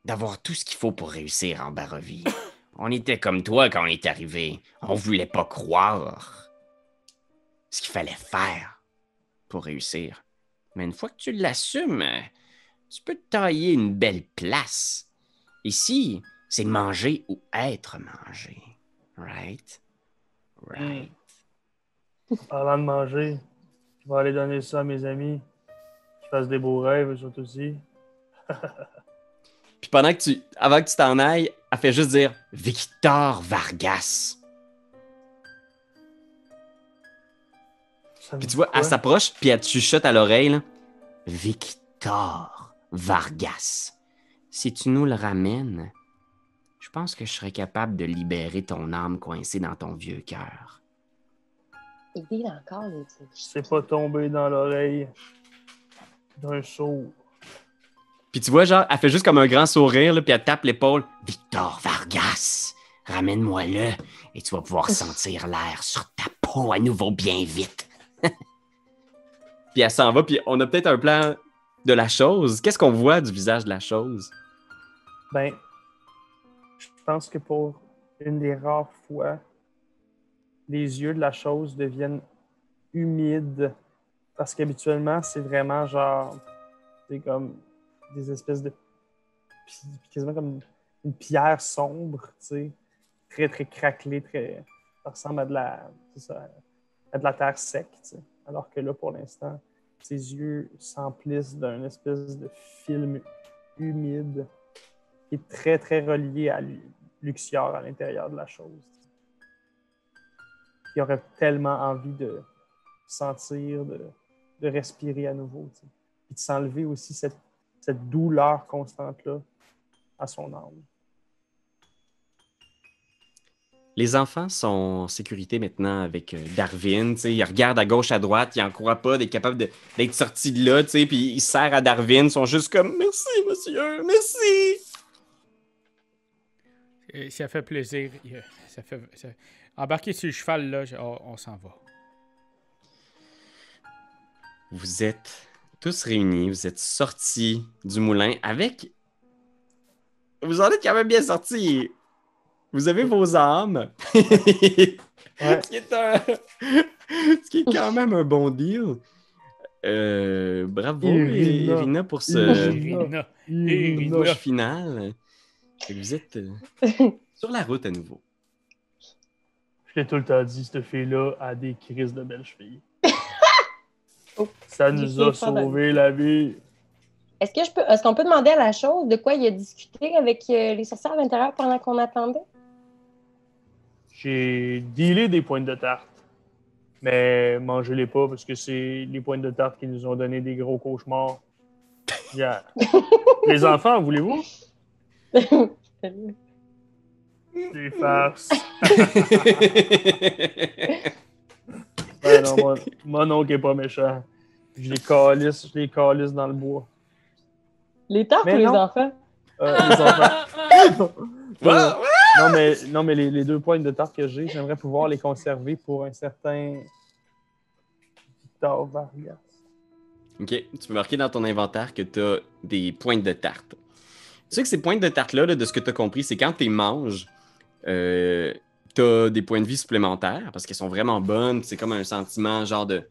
[SPEAKER 1] d'avoir tout ce qu'il faut pour réussir en Barovie. On était comme toi quand on est arrivé. On voulait pas croire ce qu'il fallait faire pour réussir. Mais une fois que tu l'assumes, tu peux te tailler une belle place. Ici, c'est manger ou être mangé. Right? Right.
[SPEAKER 2] Parlant de manger, je vais aller donner ça à mes amis. Qu'ils fassent des beaux rêves, eux autres aussi.
[SPEAKER 1] Puis pendant que tu. Avant que tu t'en ailles, elle fait juste dire Victor Vargas. Puis tu vois,
[SPEAKER 2] quoi?
[SPEAKER 1] elle s'approche, puis elle te chuchote à l'oreille là, Victor Vargas. Si tu nous le ramènes, je pense que je serais capable de libérer ton âme coincée dans ton vieux cœur.
[SPEAKER 5] Il dit encore, les trucs.
[SPEAKER 2] C'est pas tombé dans l'oreille d'un sourd.
[SPEAKER 1] Puis tu vois, genre, elle fait juste comme un grand sourire, là, puis elle tape l'épaule. Victor Vargas, ramène-moi-le, et tu vas pouvoir sentir l'air sur ta peau à nouveau bien vite. puis elle s'en va, puis on a peut-être un plan de la chose? Qu'est-ce qu'on voit du visage de la chose?
[SPEAKER 2] Ben, je pense que pour une des rares fois, les yeux de la chose deviennent humides. Parce qu'habituellement, c'est vraiment genre. C'est comme des espèces de. quasiment comme une pierre sombre, tu sais. Très, très craquelée, très. Ça ressemble à de la. ça, à de la terre sec, tu sais. Alors que là, pour l'instant, ses yeux s'emplissent d'un espèce de film humide qui est très, très relié à Lu- Luxior à l'intérieur de la chose. Qui aurait tellement envie de sentir, de, respirer à nouveau. Puis de s'enlever aussi cette, cette douleur constante-là à son âme.
[SPEAKER 1] Les enfants sont en sécurité maintenant avec euh, Darwin. Ils regardent à gauche, à droite, ils n'en croient pas d'être capables d'être sortis de là, puis ils serrent à Darwin, ils sont juste comme Merci, monsieur, merci.
[SPEAKER 4] Euh, Ça fait plaisir. Ça fait, ça- Embarquez sur le cheval, là, on s'en va.
[SPEAKER 1] Vous êtes tous réunis, vous êtes sortis du moulin avec. Vous en êtes quand même bien sortis. Vous avez vos âmes.
[SPEAKER 2] Ouais.
[SPEAKER 1] Ce qui est un... Ce qui est quand même un bon deal. Euh, bravo,
[SPEAKER 2] Irina.
[SPEAKER 1] Irina, pour ce
[SPEAKER 4] Irina.
[SPEAKER 1] Final. Vous êtes euh, sur la route à nouveau.
[SPEAKER 2] Je l'ai tout le temps dit, cette fille-là a des crises de belles chevilles. Ça nous a sauvé la vie.
[SPEAKER 5] Est-ce que je peux, est-ce qu'on peut demander à la chose de quoi il a discuté avec euh, les sorcières à l'intérieur pendant qu'on attendait?
[SPEAKER 2] J'ai dealé des pointes de tarte. Mais mangez-les pas parce que c'est les pointes de tarte qui nous ont donné des gros cauchemars. Yeah. les enfants, voulez-vous? Des farces. Ben non, mon, mon oncle est pas méchant. Je les calisse, je les calisse dans le bois.
[SPEAKER 5] Les tartes ou les enfants?
[SPEAKER 2] Euh, les enfants. Non, mais, non, mais les, les deux pointes de tarte que j'ai, j'aimerais pouvoir les conserver pour un certain Victor Vargas.
[SPEAKER 1] Ok, tu peux marquer dans ton inventaire que tu as des pointes de tarte. Tu sais que ces pointes de tarte-là, là, de ce que tu as compris, c'est quand tu manges, euh, tu as des points de vie supplémentaires parce qu'elles sont vraiment bonnes. C'est comme un sentiment genre de,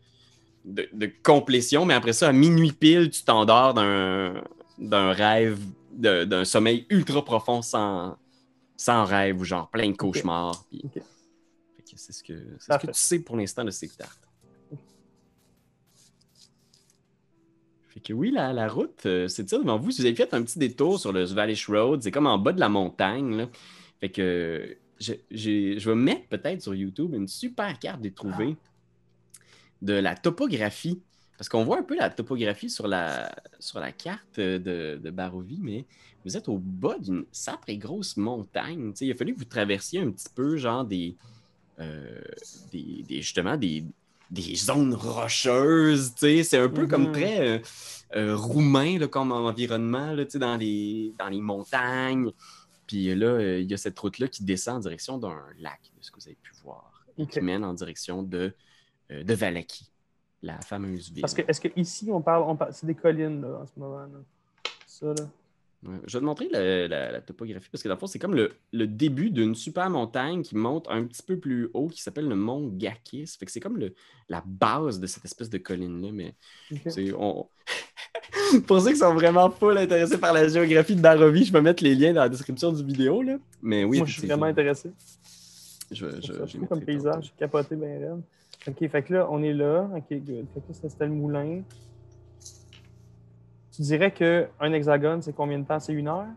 [SPEAKER 1] de, de complétion, mais après ça, à minuit pile, tu t'endors d'un rêve, d'un sommeil ultra profond sans, sans rêve ou genre plein de cauchemars. puis-
[SPEAKER 2] Ok.
[SPEAKER 1] Fait que c'est ce que, c'est ce que tu sais pour l'instant de ces tartes. Fait que oui, la, la route, euh, c'est ça devant vous. Si vous avez fait un petit détour sur le Svalish Road, c'est comme en bas de la montagne. là. Fait que je, j'ai- je vais mettre peut-être sur YouTube une super carte des trouvées de la topographie. Parce qu'on voit un peu la topographie sur la, sur la carte euh, de, de Barovie, mais vous êtes au bas d'une sacrée grosse montagne. Il a fallu que vous traversiez un petit peu, genre des, euh, des, des- justement des, des zones rocheuses. C'est un peu comme
[SPEAKER 2] Mhm.
[SPEAKER 1] très euh, euh, roumain là, comme environnement là, dans, les, dans les montagnes. Puis là, euh, il y a cette route-là qui descend en direction d'un lac, de ce que vous avez pu voir, et
[SPEAKER 2] Ok.
[SPEAKER 1] qui mène en direction de, de Valaki, la fameuse ville.
[SPEAKER 2] Parce que, est-ce que ici, on parle, on parle c'est des collines, là, en ce moment, là. Ça, là.
[SPEAKER 1] Je vais te montrer le- la, la topographie parce que dans le fond, c'est comme le, le début d'une super montagne qui monte un petit peu plus haut qui s'appelle le mont Gakis. Fait que c'est comme le- la base de cette espèce de colline-là. Mais. On... Pour ceux qui sont vraiment full intéressés par la géographie de Barovie, je vais mettre les liens dans la description du vidéo. Là. Mais oui,
[SPEAKER 2] Moi, je suis vraiment intéressé.
[SPEAKER 1] Je, je,
[SPEAKER 2] comme paysage, j'ai capoté bien raide. Ok, fait que là, on est là. Ok, good. Fait que là, c'était le moulin. Tu dirais qu'un hexagone, c'est combien de temps? C'est une heure?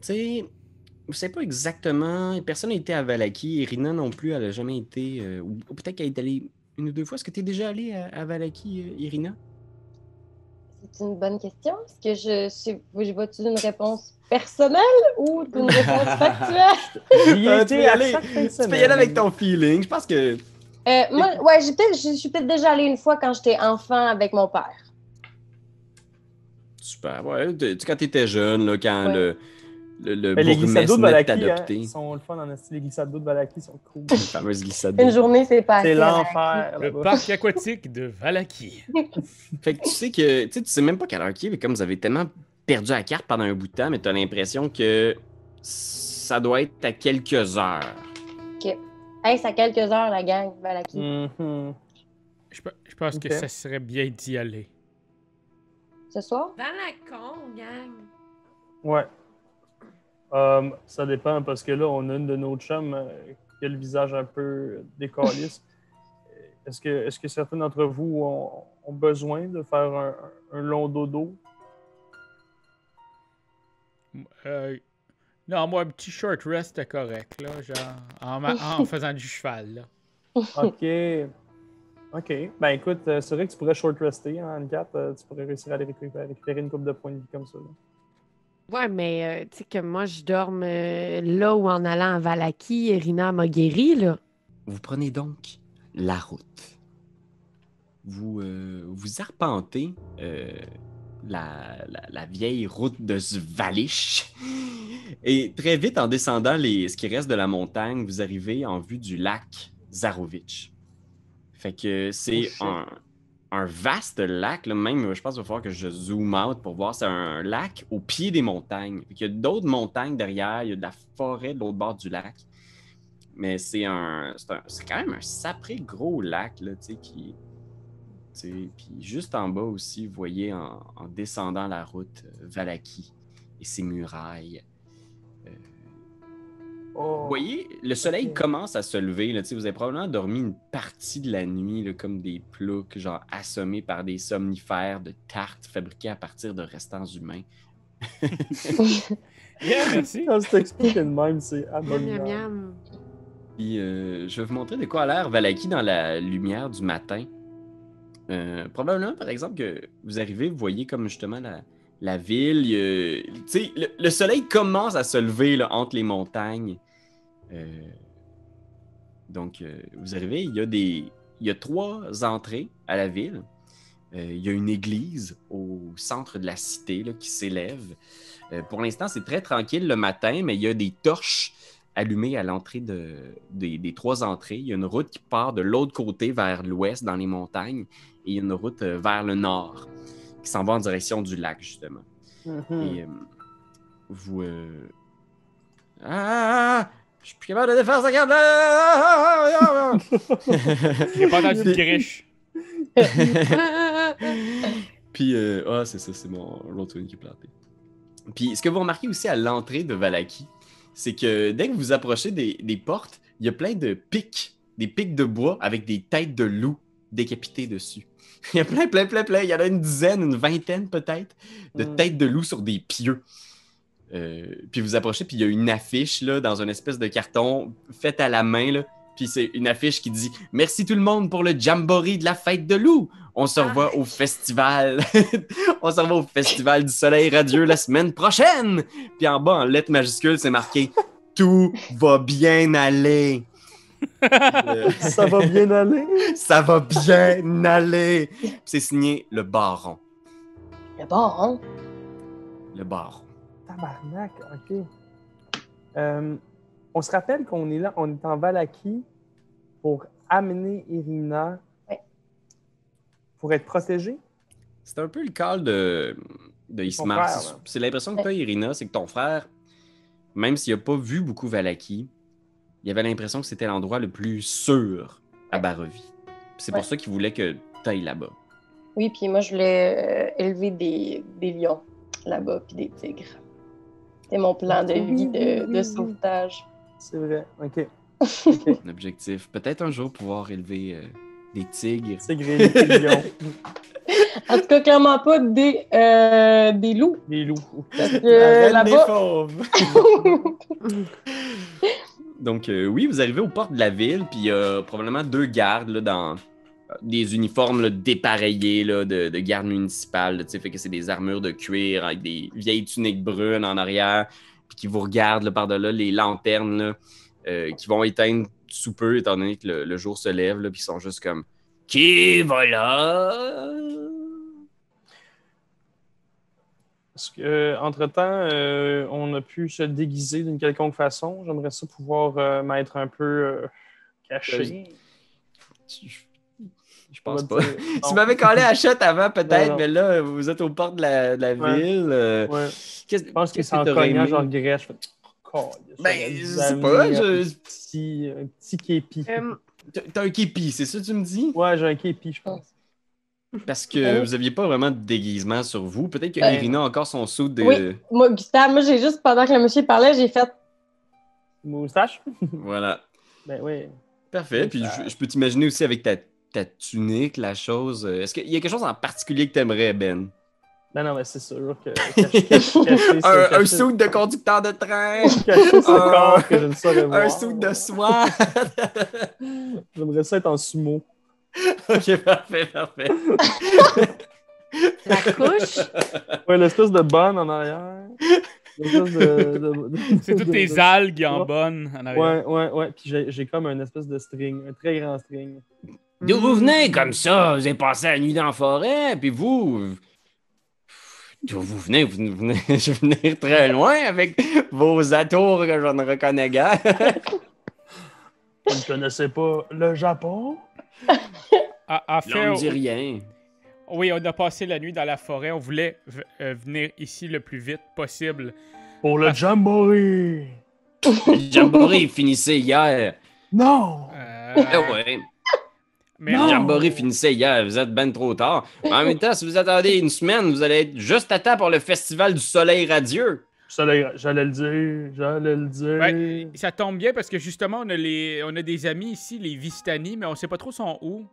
[SPEAKER 1] Tu sais, je sais pas exactement. Personne n'a été à Valaki. Irina non plus, elle n'a jamais été. euh, ou peut-être qu'elle est allée une ou deux fois. Est-ce que tu es déjà allée à, à Valaki, euh, Irina?
[SPEAKER 5] C'est une bonne question. Est-ce que je suis. Je vois-tu d'une réponse personnelle ou d'une réponse factuelle?
[SPEAKER 2] J'y
[SPEAKER 1] Euh, tu peux y aller. Tu peux y avec ton feeling. Je pense que.
[SPEAKER 5] Euh, moi, ouais, j'ai peut-être, je suis peut-être déjà allée une fois quand j'étais enfant avec mon père.
[SPEAKER 1] Super. Ouais, tu sais, quand tu étais jeune, là, quand
[SPEAKER 5] Ouais.
[SPEAKER 1] le, le, le
[SPEAKER 2] les glissades d'eau de hein, ils sont le fun en. Les glissades d'eau de Valaki sont cool.
[SPEAKER 1] Les fameuses glissades
[SPEAKER 5] Une journée, c'est pas
[SPEAKER 2] C'est l'enfer.
[SPEAKER 4] Le parc aquatique de Valaki.
[SPEAKER 1] Fait que tu sais que. Tu sais, tu sais même pas quelle heure qui est, mais comme vous avez tellement perdu la carte pendant un bout de temps, mais tu as l'impression que ça doit être à quelques heures.
[SPEAKER 5] Hey, c'est à quelques heures, la gang, Valaki.
[SPEAKER 2] Mhm.
[SPEAKER 4] Je, pe- je pense
[SPEAKER 2] Ok.
[SPEAKER 4] que ça serait bien d'y aller.
[SPEAKER 5] Ce soir?
[SPEAKER 3] Dans la con, gang.
[SPEAKER 2] Ouais. Euh, ça dépend parce que là, on a une de nos chums euh, qui a le visage un peu décalisse. Est-ce que, est-ce que certains d'entre vous ont, ont besoin de faire un, un long dodo?
[SPEAKER 4] Euh, non, moi, un petit short rest, correct, là, genre, en, en faisant du cheval, là.
[SPEAKER 2] OK. OK. Ben écoute, euh, c'est vrai que tu pourrais short rester en handicap. euh, tu pourrais réussir à aller récupérer, récupérer une coupe de points de vie comme ça. là.
[SPEAKER 3] Ouais, mais euh, tu sais que moi, je dorme euh, là où en allant à Valaki, Rina m'a guéri, là.
[SPEAKER 1] Vous prenez donc la route. Vous, euh, vous arpentez euh, la, la- la vieille route de Svalish. Et très vite, en descendant les, ce qui reste de la montagne, vous arrivez en vue du lac Zarovitch. Fait que c'est
[SPEAKER 2] Oh,
[SPEAKER 1] un, un vaste lac. là. Même, je pense qu'il va falloir que je zoome out pour voir. C'est un lac au pied des montagnes. Fait qu'il y a d'autres montagnes derrière. Il y a de la forêt de l'autre bord du lac. Mais c'est un, c'est quand même un sapré gros lac, là, tu sais, qui. Puis juste en bas aussi, vous voyez en, en descendant la route euh, Valaki et ses murailles.
[SPEAKER 2] Oh.
[SPEAKER 1] Vous voyez, le soleil commence à se lever. Là, vous avez probablement dormi une partie de la nuit là, comme des ploucs, genre assommés par des somnifères de tartes fabriquées à partir de restants humains.
[SPEAKER 4] Yeah, merci.
[SPEAKER 2] Quand c'est expliqué de même, c'est
[SPEAKER 3] Miam,
[SPEAKER 2] abominable.
[SPEAKER 3] miam, miam.
[SPEAKER 1] Puis, euh, je vais vous montrer de quoi a l'air Valaki dans la lumière du matin. Euh, probablement, par exemple, que vous arrivez, vous voyez comme justement la, la ville. le, le soleil commence à se lever entre les montagnes. Euh, donc, euh, vous arrivez, il y, a des, il y a trois entrées à la ville. Euh, il y a une église au centre de la cité qui s'élève. Pour l'instant, c'est très tranquille le matin, mais il y a des torches allumées à l'entrée de, des, des trois entrées. Il y a une route qui part de l'autre côté vers l'ouest dans les montagnes et une route vers le nord qui s'en va en direction du lac, justement.
[SPEAKER 2] Mhm.
[SPEAKER 1] Et euh, vous. euh, Ah! Je suis plus capable de défaire sa carte! Ah!
[SPEAKER 4] J'ai pas de griche.
[SPEAKER 1] Puis, euh, ah, c'est ça, c'est mon Rotwin qui est planté. Puis, ce que vous remarquez aussi à l'entrée de Valaki, c'est que dès que vous approchez des, des portes, il y a plein de pics, des pics de bois avec des têtes de loups décapitées dessus. Il y a plein, plein, plein, plein. Il y en a une dizaine, une vingtaine peut-être, de
[SPEAKER 2] Mm.
[SPEAKER 1] têtes de loups sur des pieux. Euh, puis vous approchez, puis il y a une affiche là, dans une espèce de carton faite à la main. Là, puis c'est une affiche qui dit Merci tout le monde pour le jamboree de la fête de loup. On se revoit au festival. On se revoit au festival du soleil radieux la semaine prochaine. Puis en bas, en lettres majuscules, c'est marqué Tout va bien aller. Euh,
[SPEAKER 2] Ça va bien aller?
[SPEAKER 1] ça va bien aller. C'est signé le baron.
[SPEAKER 5] Le baron?
[SPEAKER 1] Le baron.
[SPEAKER 2] Tabarnak, ok. Euh, on se rappelle qu'on est là, on est en Valaki pour amener Irina
[SPEAKER 5] Ouais.
[SPEAKER 2] pour être protégée?
[SPEAKER 1] C'est un peu le cas de, de Ismar. C'est l'impression que tu as, Irina, c'est que ton frère, même s'il n'a pas vu beaucoup Valaki, il avait l'impression que c'était l'endroit le plus sûr à Barovie. C'est pour ça qu'il voulait que tu ailles là-bas.
[SPEAKER 5] Oui, puis moi, je voulais euh, élever des, des lions là-bas, puis des tigres. C'est mon plan de vie de, sauvetage.
[SPEAKER 2] C'est vrai, ok. Ok.
[SPEAKER 1] Un objectif. Peut-être un jour pouvoir élever euh, des tigres.
[SPEAKER 2] C'est gré, des lions,
[SPEAKER 5] En tout cas, clairement pas des, euh, des loups.
[SPEAKER 2] des loups.
[SPEAKER 5] Parce que
[SPEAKER 1] La reine des
[SPEAKER 5] là-bas,
[SPEAKER 1] fauves. Donc, euh, oui, vous arrivez aux portes de la ville, puis il y a probablement deux gardes là, dans des uniformes dépareillés de, de garde municipale. là, tu sais, fait que c'est des armures de cuir avec des vieilles tuniques brunes en arrière, puis qui vous regardent là, par-delà les lanternes euh, qui vont éteindre sous peu, étant donné que le, le jour se lève, puis ils sont juste comme Qui va là?
[SPEAKER 2] Est-ce que, euh, entre-temps, euh, on a pu se déguiser d'une quelconque façon? J'aimerais ça pouvoir euh, m'être un peu euh, caché.
[SPEAKER 1] Je, je pense pas.
[SPEAKER 2] dire-
[SPEAKER 1] Tu m'avais collé à shot avant, peut-être, mais là, vous êtes aux portes de la, de la
[SPEAKER 2] Ouais.
[SPEAKER 1] ville.
[SPEAKER 2] Ouais.
[SPEAKER 1] qu'est-ce-
[SPEAKER 2] Je pense que c'est en cognant, genre Grèce. Je fais. Oh,
[SPEAKER 1] Ben, je sais pas,
[SPEAKER 2] Un
[SPEAKER 1] je-
[SPEAKER 2] petit, un petit képi.
[SPEAKER 1] T'as- T'as un képi, c'est ça que tu me dis?
[SPEAKER 2] Ouais, j'ai un képi, je pense.
[SPEAKER 1] Parce que
[SPEAKER 5] Ouais.
[SPEAKER 1] vous aviez pas vraiment de déguisement sur vous. Peut-être que
[SPEAKER 5] Ben,
[SPEAKER 1] Irina a encore son saut de.
[SPEAKER 5] oui. Moi, Gustave, moi, j'ai juste, pendant que le monsieur parlait, j'ai fait
[SPEAKER 2] Moustache?
[SPEAKER 1] Voilà.
[SPEAKER 2] Ben oui.
[SPEAKER 1] Parfait. Puis je, je peux t'imaginer aussi avec ta, ta tunique, la chose. Est-ce qu'il y a quelque chose en particulier que t'aimerais, Ben?
[SPEAKER 2] Ben non, mais c'est sûr que cacher, cacher, cacher, c'est-
[SPEAKER 1] Un, un saut de conducteur de train!
[SPEAKER 2] cacher
[SPEAKER 1] Un-
[SPEAKER 2] corps que je ne saurais voir.
[SPEAKER 1] un saut de soie!
[SPEAKER 2] J'aimerais ça être en sumo.
[SPEAKER 1] ok, parfait, parfait.
[SPEAKER 3] la couche?
[SPEAKER 2] Ouais, l'espèce de bonne en arrière. L'espèce de- de- de-
[SPEAKER 4] C'est toutes tes algues en bonne en arrière.
[SPEAKER 2] Ouais, ouais, ouais. Puis j'ai j'ai comme une espèce de string, un très grand string.
[SPEAKER 1] D'où vous venez comme ça? Vous avez passé la nuit dans la forêt, puis vous. D'où vous venez? Vous venez je venir très loin avec vos atours que je ne reconnais guère.
[SPEAKER 2] Vous ne connaissez pas le Japon?
[SPEAKER 1] On me dit rien.
[SPEAKER 4] oui, on a passé la nuit dans la forêt. On voulait euh, venir ici le plus vite possible.
[SPEAKER 2] Pour le Jamboree!
[SPEAKER 1] Le jamboree finissait hier.
[SPEAKER 2] Non!
[SPEAKER 4] Euh,
[SPEAKER 1] Eh ouais.
[SPEAKER 4] mais
[SPEAKER 1] Le jamboree finissait hier, vous êtes ben trop tard. Mais en même temps, si vous attendez une semaine, vous allez être juste à temps pour le festival du soleil radieux.
[SPEAKER 2] J'allais j'allais le dire, j'allais le dire.
[SPEAKER 4] Ouais, ça tombe bien parce que justement, on a, les, on a des amis ici, les Vistani, mais on sait pas trop sont où.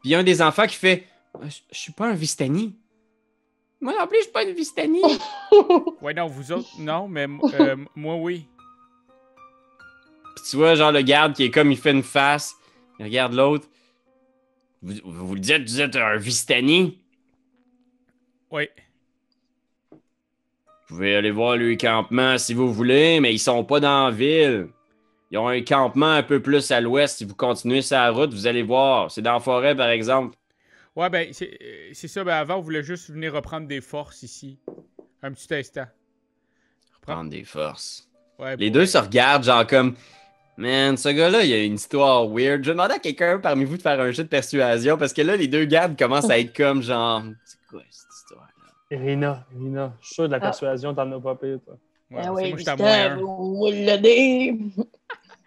[SPEAKER 1] Puis il y a un des enfants qui fait Ah, Je suis pas un Vistani. Moi non plus, je suis pas une Vistani.
[SPEAKER 4] Ouais, non, vous autres, non, mais euh, moi, oui.
[SPEAKER 1] Puis tu vois, genre, le garde qui est comme, il fait une face. Il regarde l'autre. Vous, vous, vous le dites, vous êtes un Vistani?
[SPEAKER 4] Oui.
[SPEAKER 1] Vous pouvez aller voir le campement si vous voulez, mais ils sont pas dans la ville. Ils ont un campement un peu plus à l'ouest. Si vous continuez sa route, vous allez voir. C'est dans la forêt, par exemple.
[SPEAKER 4] Ouais, ben, c'est euh, c'est ça. Ben, avant, on voulait juste venir reprendre des forces ici. Un petit instant.
[SPEAKER 1] Prendre des forces.
[SPEAKER 4] Ouais,
[SPEAKER 1] Les deux se regardent, genre comme. Man, ce gars-là, il a une histoire weird. Je demander à quelqu'un parmi vous de faire un jeu de persuasion parce que là, les deux gardes commencent à être comme genre. C'est quoi cette?
[SPEAKER 2] Rina, Rina, je suis sûr de la
[SPEAKER 5] Ah.
[SPEAKER 2] persuasion, t'en as pas pire, toi.
[SPEAKER 4] Ouais,
[SPEAKER 5] Ah
[SPEAKER 4] c'est
[SPEAKER 5] oui,
[SPEAKER 4] moi, j'étais à moins
[SPEAKER 5] Gustave?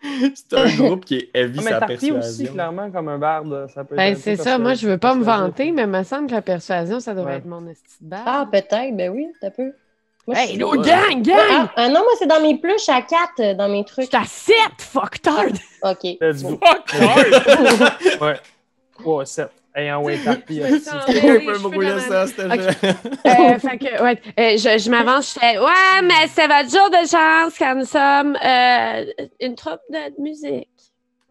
[SPEAKER 1] C'est un groupe qui est heavy
[SPEAKER 2] Ah, mais
[SPEAKER 1] sa
[SPEAKER 2] Tarty aussi,
[SPEAKER 1] persuasion.
[SPEAKER 2] clairement, comme un barde, ça peut
[SPEAKER 3] Ben, c'est ça. Moi, je veux pas me vanter, mais il me semble que la persuasion, ça devrait
[SPEAKER 2] Ouais.
[SPEAKER 3] être mon esti de balle.
[SPEAKER 5] Ah, peut-être, ben oui, t'as peu. Moi,
[SPEAKER 3] hey,
[SPEAKER 5] je-
[SPEAKER 3] no,
[SPEAKER 1] Ouais.
[SPEAKER 3] gang, gang!
[SPEAKER 5] Ah, ah non, moi, c'est dans mes pluches à 4, dans mes
[SPEAKER 3] Je
[SPEAKER 5] trucs.
[SPEAKER 3] suis à 7, fucktard!
[SPEAKER 5] OK.
[SPEAKER 2] Let's go.
[SPEAKER 4] Fuck, hard!
[SPEAKER 2] Ouais. Ouais, 7.
[SPEAKER 1] Peut me
[SPEAKER 3] cheveux
[SPEAKER 1] rouler
[SPEAKER 3] dans
[SPEAKER 1] ça, ce
[SPEAKER 3] Ok.
[SPEAKER 1] jeu.
[SPEAKER 3] Euh, fait que, ouais, euh, je, je m'avance, je fais Ouais, mais c'est votre jour de chance car nous sommes euh, une troupe de musique.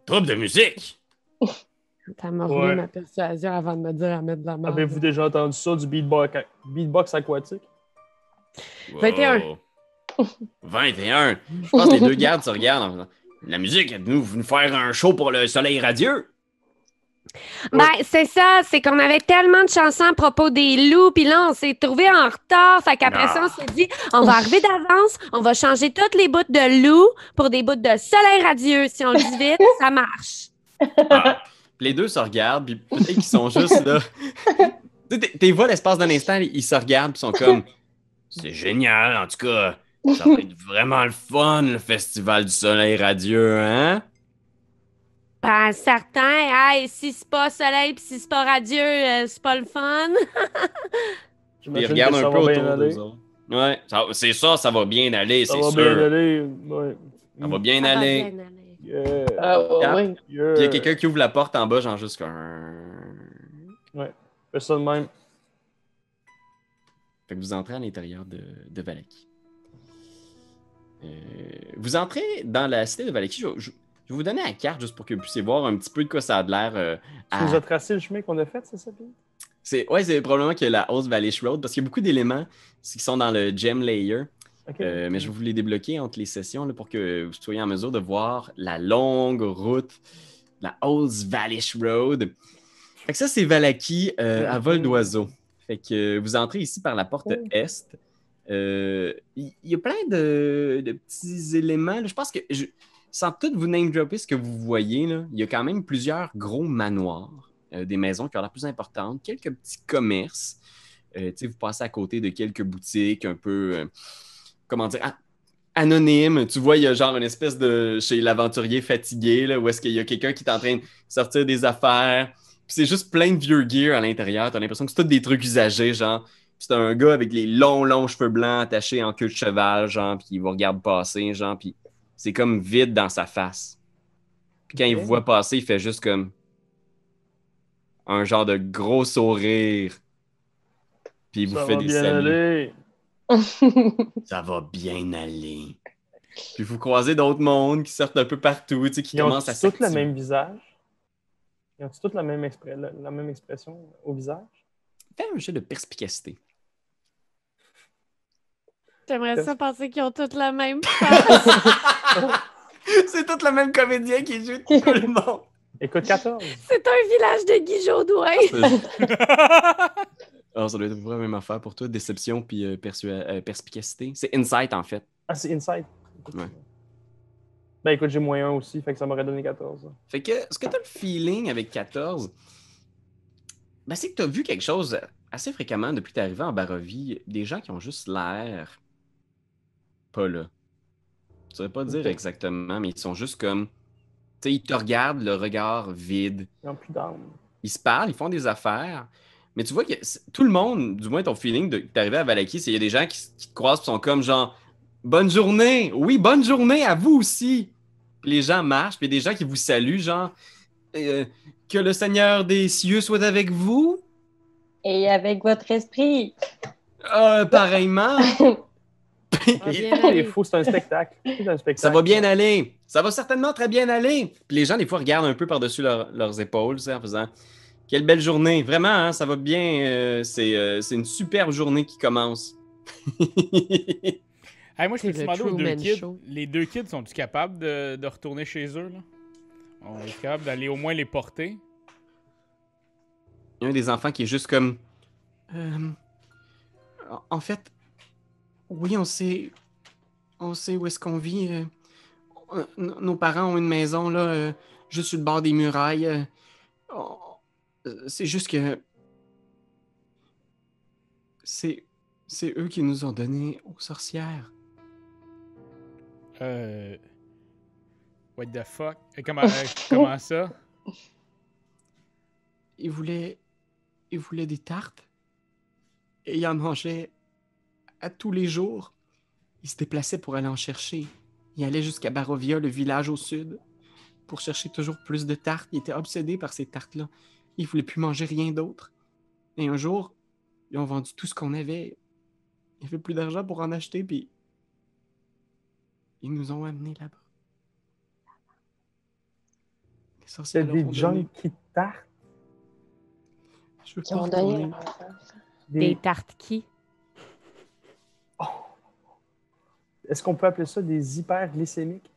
[SPEAKER 1] Troupe de musique?
[SPEAKER 3] T'as roulé
[SPEAKER 2] Ouais.
[SPEAKER 3] ma persuasion avant de me dire à mettre de la merde.
[SPEAKER 2] Avez-vous déjà entendu ça, du beatbox, beatbox aquatique?
[SPEAKER 3] 21.
[SPEAKER 1] Wow. 21. Je pense que les deux gardes se regardent en faisant La musique, êtes-vous venu faire un show pour le soleil radieux?
[SPEAKER 3] Ben, c'est ça, c'est qu'on avait tellement de chansons à propos des loups, puis là, on s'est trouvé en retard. Fait qu'après ça, on s'est dit, on va arriver d'avance, on va changer toutes les bouts de loup pour des bouts de soleil radieux. Si on le dit vite, ça marche.
[SPEAKER 1] Ah. Puis les deux se regardent, puis peut-être qu'ils sont juste là. tu vois l'espace d'un instant, ils se regardent, puis ils sont comme C'est génial, en tout cas. Ça va être vraiment le fun, le festival du soleil radieux, hein?
[SPEAKER 3] Ben, certain. Hey, si c'est pas soleil puis si c'est pas radieux, euh, c'est pas le fun.
[SPEAKER 1] Puis ils regardent un peu autour
[SPEAKER 2] aller.
[SPEAKER 1] d'eux autres. Ouais, c'est ça, ça va bien aller,
[SPEAKER 2] Ça
[SPEAKER 1] c'est
[SPEAKER 2] va
[SPEAKER 1] sûr.
[SPEAKER 2] bien aller. Ouais.
[SPEAKER 1] Ça va bien
[SPEAKER 3] Ça va
[SPEAKER 1] aller.
[SPEAKER 3] bien aller.
[SPEAKER 2] Yeah.
[SPEAKER 5] Ah, ouais, ouais.
[SPEAKER 2] Yeah.
[SPEAKER 1] Puis il y a quelqu'un qui ouvre la porte en bas, genre juste comme.
[SPEAKER 2] Fais ça de même.
[SPEAKER 1] Fait que vous entrez à l'intérieur de, de Valaki. Euh, vous entrez dans la cité de Valaki. Je, je- je vais vous donner la carte juste pour que vous puissiez voir un petit peu de quoi ça a l'air. euh,
[SPEAKER 2] Tu
[SPEAKER 1] à-
[SPEAKER 2] nous as tracé le chemin qu'on a fait, c'est ça, Pete?
[SPEAKER 1] C'est ouais, c'est probablement que la House Valley Road parce qu'il y a beaucoup d'éléments qui sont dans le gem layer. Euh, mais je vais vous les débloquer entre les sessions là, pour que vous soyez en mesure de voir la longue route, la House Valley Road. Fait que ça, c'est Valaki euh, à vol d'oiseau. Fait que vous entrez ici par la porte
[SPEAKER 5] Oh.
[SPEAKER 1] est. Euh, Il y, a plein de, de petits éléments. là. Je pense que, je- sans tout vous name dropper ce que vous voyez, là, il y a quand même plusieurs gros manoirs, euh, des maisons qui ont l'air plus importantes, quelques petits commerces. Euh, tu vous passez à côté de quelques boutiques un peu, euh, comment dire, anonymes. Tu vois, il y a genre une espèce de chez l'aventurier fatigué, là, où est-ce qu'il y a quelqu'un qui est en train de sortir des affaires. Puis c'est juste plein de vieux gear à l'intérieur. T'as l'impression que c'est tous des trucs usagés, genre. C'est un gars avec les longs, longs cheveux blancs attachés en queue de cheval, genre, puis il vous regarde passer, genre, puis c'est comme vide dans sa face. Puis quand il
[SPEAKER 2] Ok.
[SPEAKER 1] vous voit passer, il fait juste comme un genre de gros sourire. Puis il vous
[SPEAKER 2] Ça
[SPEAKER 1] fait
[SPEAKER 2] va
[SPEAKER 1] des
[SPEAKER 2] bien
[SPEAKER 1] saluts.
[SPEAKER 2] aller.
[SPEAKER 1] Ça va bien aller. Puis vous croisez d'autres mondes qui sortent un peu partout, tu sais, qui
[SPEAKER 2] Ils ont
[SPEAKER 1] à
[SPEAKER 2] tous le même visage? Ils ont tous la même, expre- la, la même expression au visage?
[SPEAKER 1] Fais un jeu de perspicacité.
[SPEAKER 3] J'aimerais ça penser qu'ils ont toutes la même face.
[SPEAKER 1] C'est tout le même comédien qui joue tout le monde.
[SPEAKER 2] Écoute, 14.
[SPEAKER 3] C'est un village de Guy Jodoin.
[SPEAKER 1] Alors, ça doit être près la même affaire pour toi, déception puis euh, euh, perspicacité. C'est insight en fait.
[SPEAKER 2] Ah, c'est Insight.
[SPEAKER 1] Ouais.
[SPEAKER 2] Ben écoute, j'ai moins 1 aussi, fait que ça m'aurait donné 14.
[SPEAKER 1] Fait que ce que tu as le feeling avec 14, ben, c'est que tu as vu quelque chose assez fréquemment depuis que tu es arrivé en Barovie. Des gens qui ont juste l'air pas là. Je saurais pas dire exactement, mais ils sont juste comme. Tu sais, ils te regardent, le regard vide.
[SPEAKER 2] Ils n'ont plus d'armes.
[SPEAKER 1] Ils se parlent, ils font des affaires. Mais tu vois que tout le monde, du moins ton feeling de d'arriver à Valaki, c'est qu'il y a des gens qui, te croisent et sont comme genre Bonne journée! Oui, bonne journée à vous aussi! Puis les gens marchent, puis il y a des gens qui vous saluent, genre Euh, Que le Seigneur des cieux soit avec vous!
[SPEAKER 5] Et avec votre esprit.
[SPEAKER 1] Euh, pareillement!
[SPEAKER 3] Ah, bien
[SPEAKER 2] C'est
[SPEAKER 3] aller.
[SPEAKER 2] fou, c'est un spectacle. C'est un spectacle.
[SPEAKER 1] Ça va bien aller. Ça va certainement très bien aller. Puis les gens, des fois, regardent un peu par-dessus leur- leurs épaules, en faisant Quelle belle journée. Vraiment, hein, ça va bien. euh, c'est euh, c'est une superbe journée qui commence.
[SPEAKER 4] Hey, moi, je
[SPEAKER 3] C'est
[SPEAKER 4] peux te
[SPEAKER 3] le
[SPEAKER 4] demander aux deux kids.
[SPEAKER 3] Show.
[SPEAKER 4] Les deux kids, sont-ils capables de, de retourner chez eux, là? On est capable d'aller au moins les porter?
[SPEAKER 1] Il y a un des enfants qui est juste comme. Euh, en fait, oui, on sait. On sait où est-ce qu'on vit. euh, on- nos- parents ont une maison, là, euh, juste sur le bord des murailles. euh, euh, c'est juste que. C'est. C'est eux qui nous ont donné aux sorcières.
[SPEAKER 4] Euh. What the fuck? Euh, comment, euh, comment ça?
[SPEAKER 1] Ils voulaient. Ils voulaient des tartes. Et ils en mangeaient à tous les jours. Ils se déplaçaient pour aller en chercher. Ils allaient jusqu'à Barovia, le village au sud, pour chercher toujours plus de tartes. Ils étaient obsédés par ces tartes-là. Ils voulaient plus manger rien d'autre. Et un jour, ils ont vendu tout ce qu'on avait. Il n'y avait plus d'argent pour en acheter, puis ils nous ont amenés là-bas. Les sorcières
[SPEAKER 2] des
[SPEAKER 1] donné-
[SPEAKER 2] junkies de tarte.
[SPEAKER 1] Je veux
[SPEAKER 5] Qui
[SPEAKER 1] pas
[SPEAKER 5] ont donné
[SPEAKER 3] Des... tartes qui?
[SPEAKER 2] Est-ce qu'on peut appeler ça des hyperglycémiques?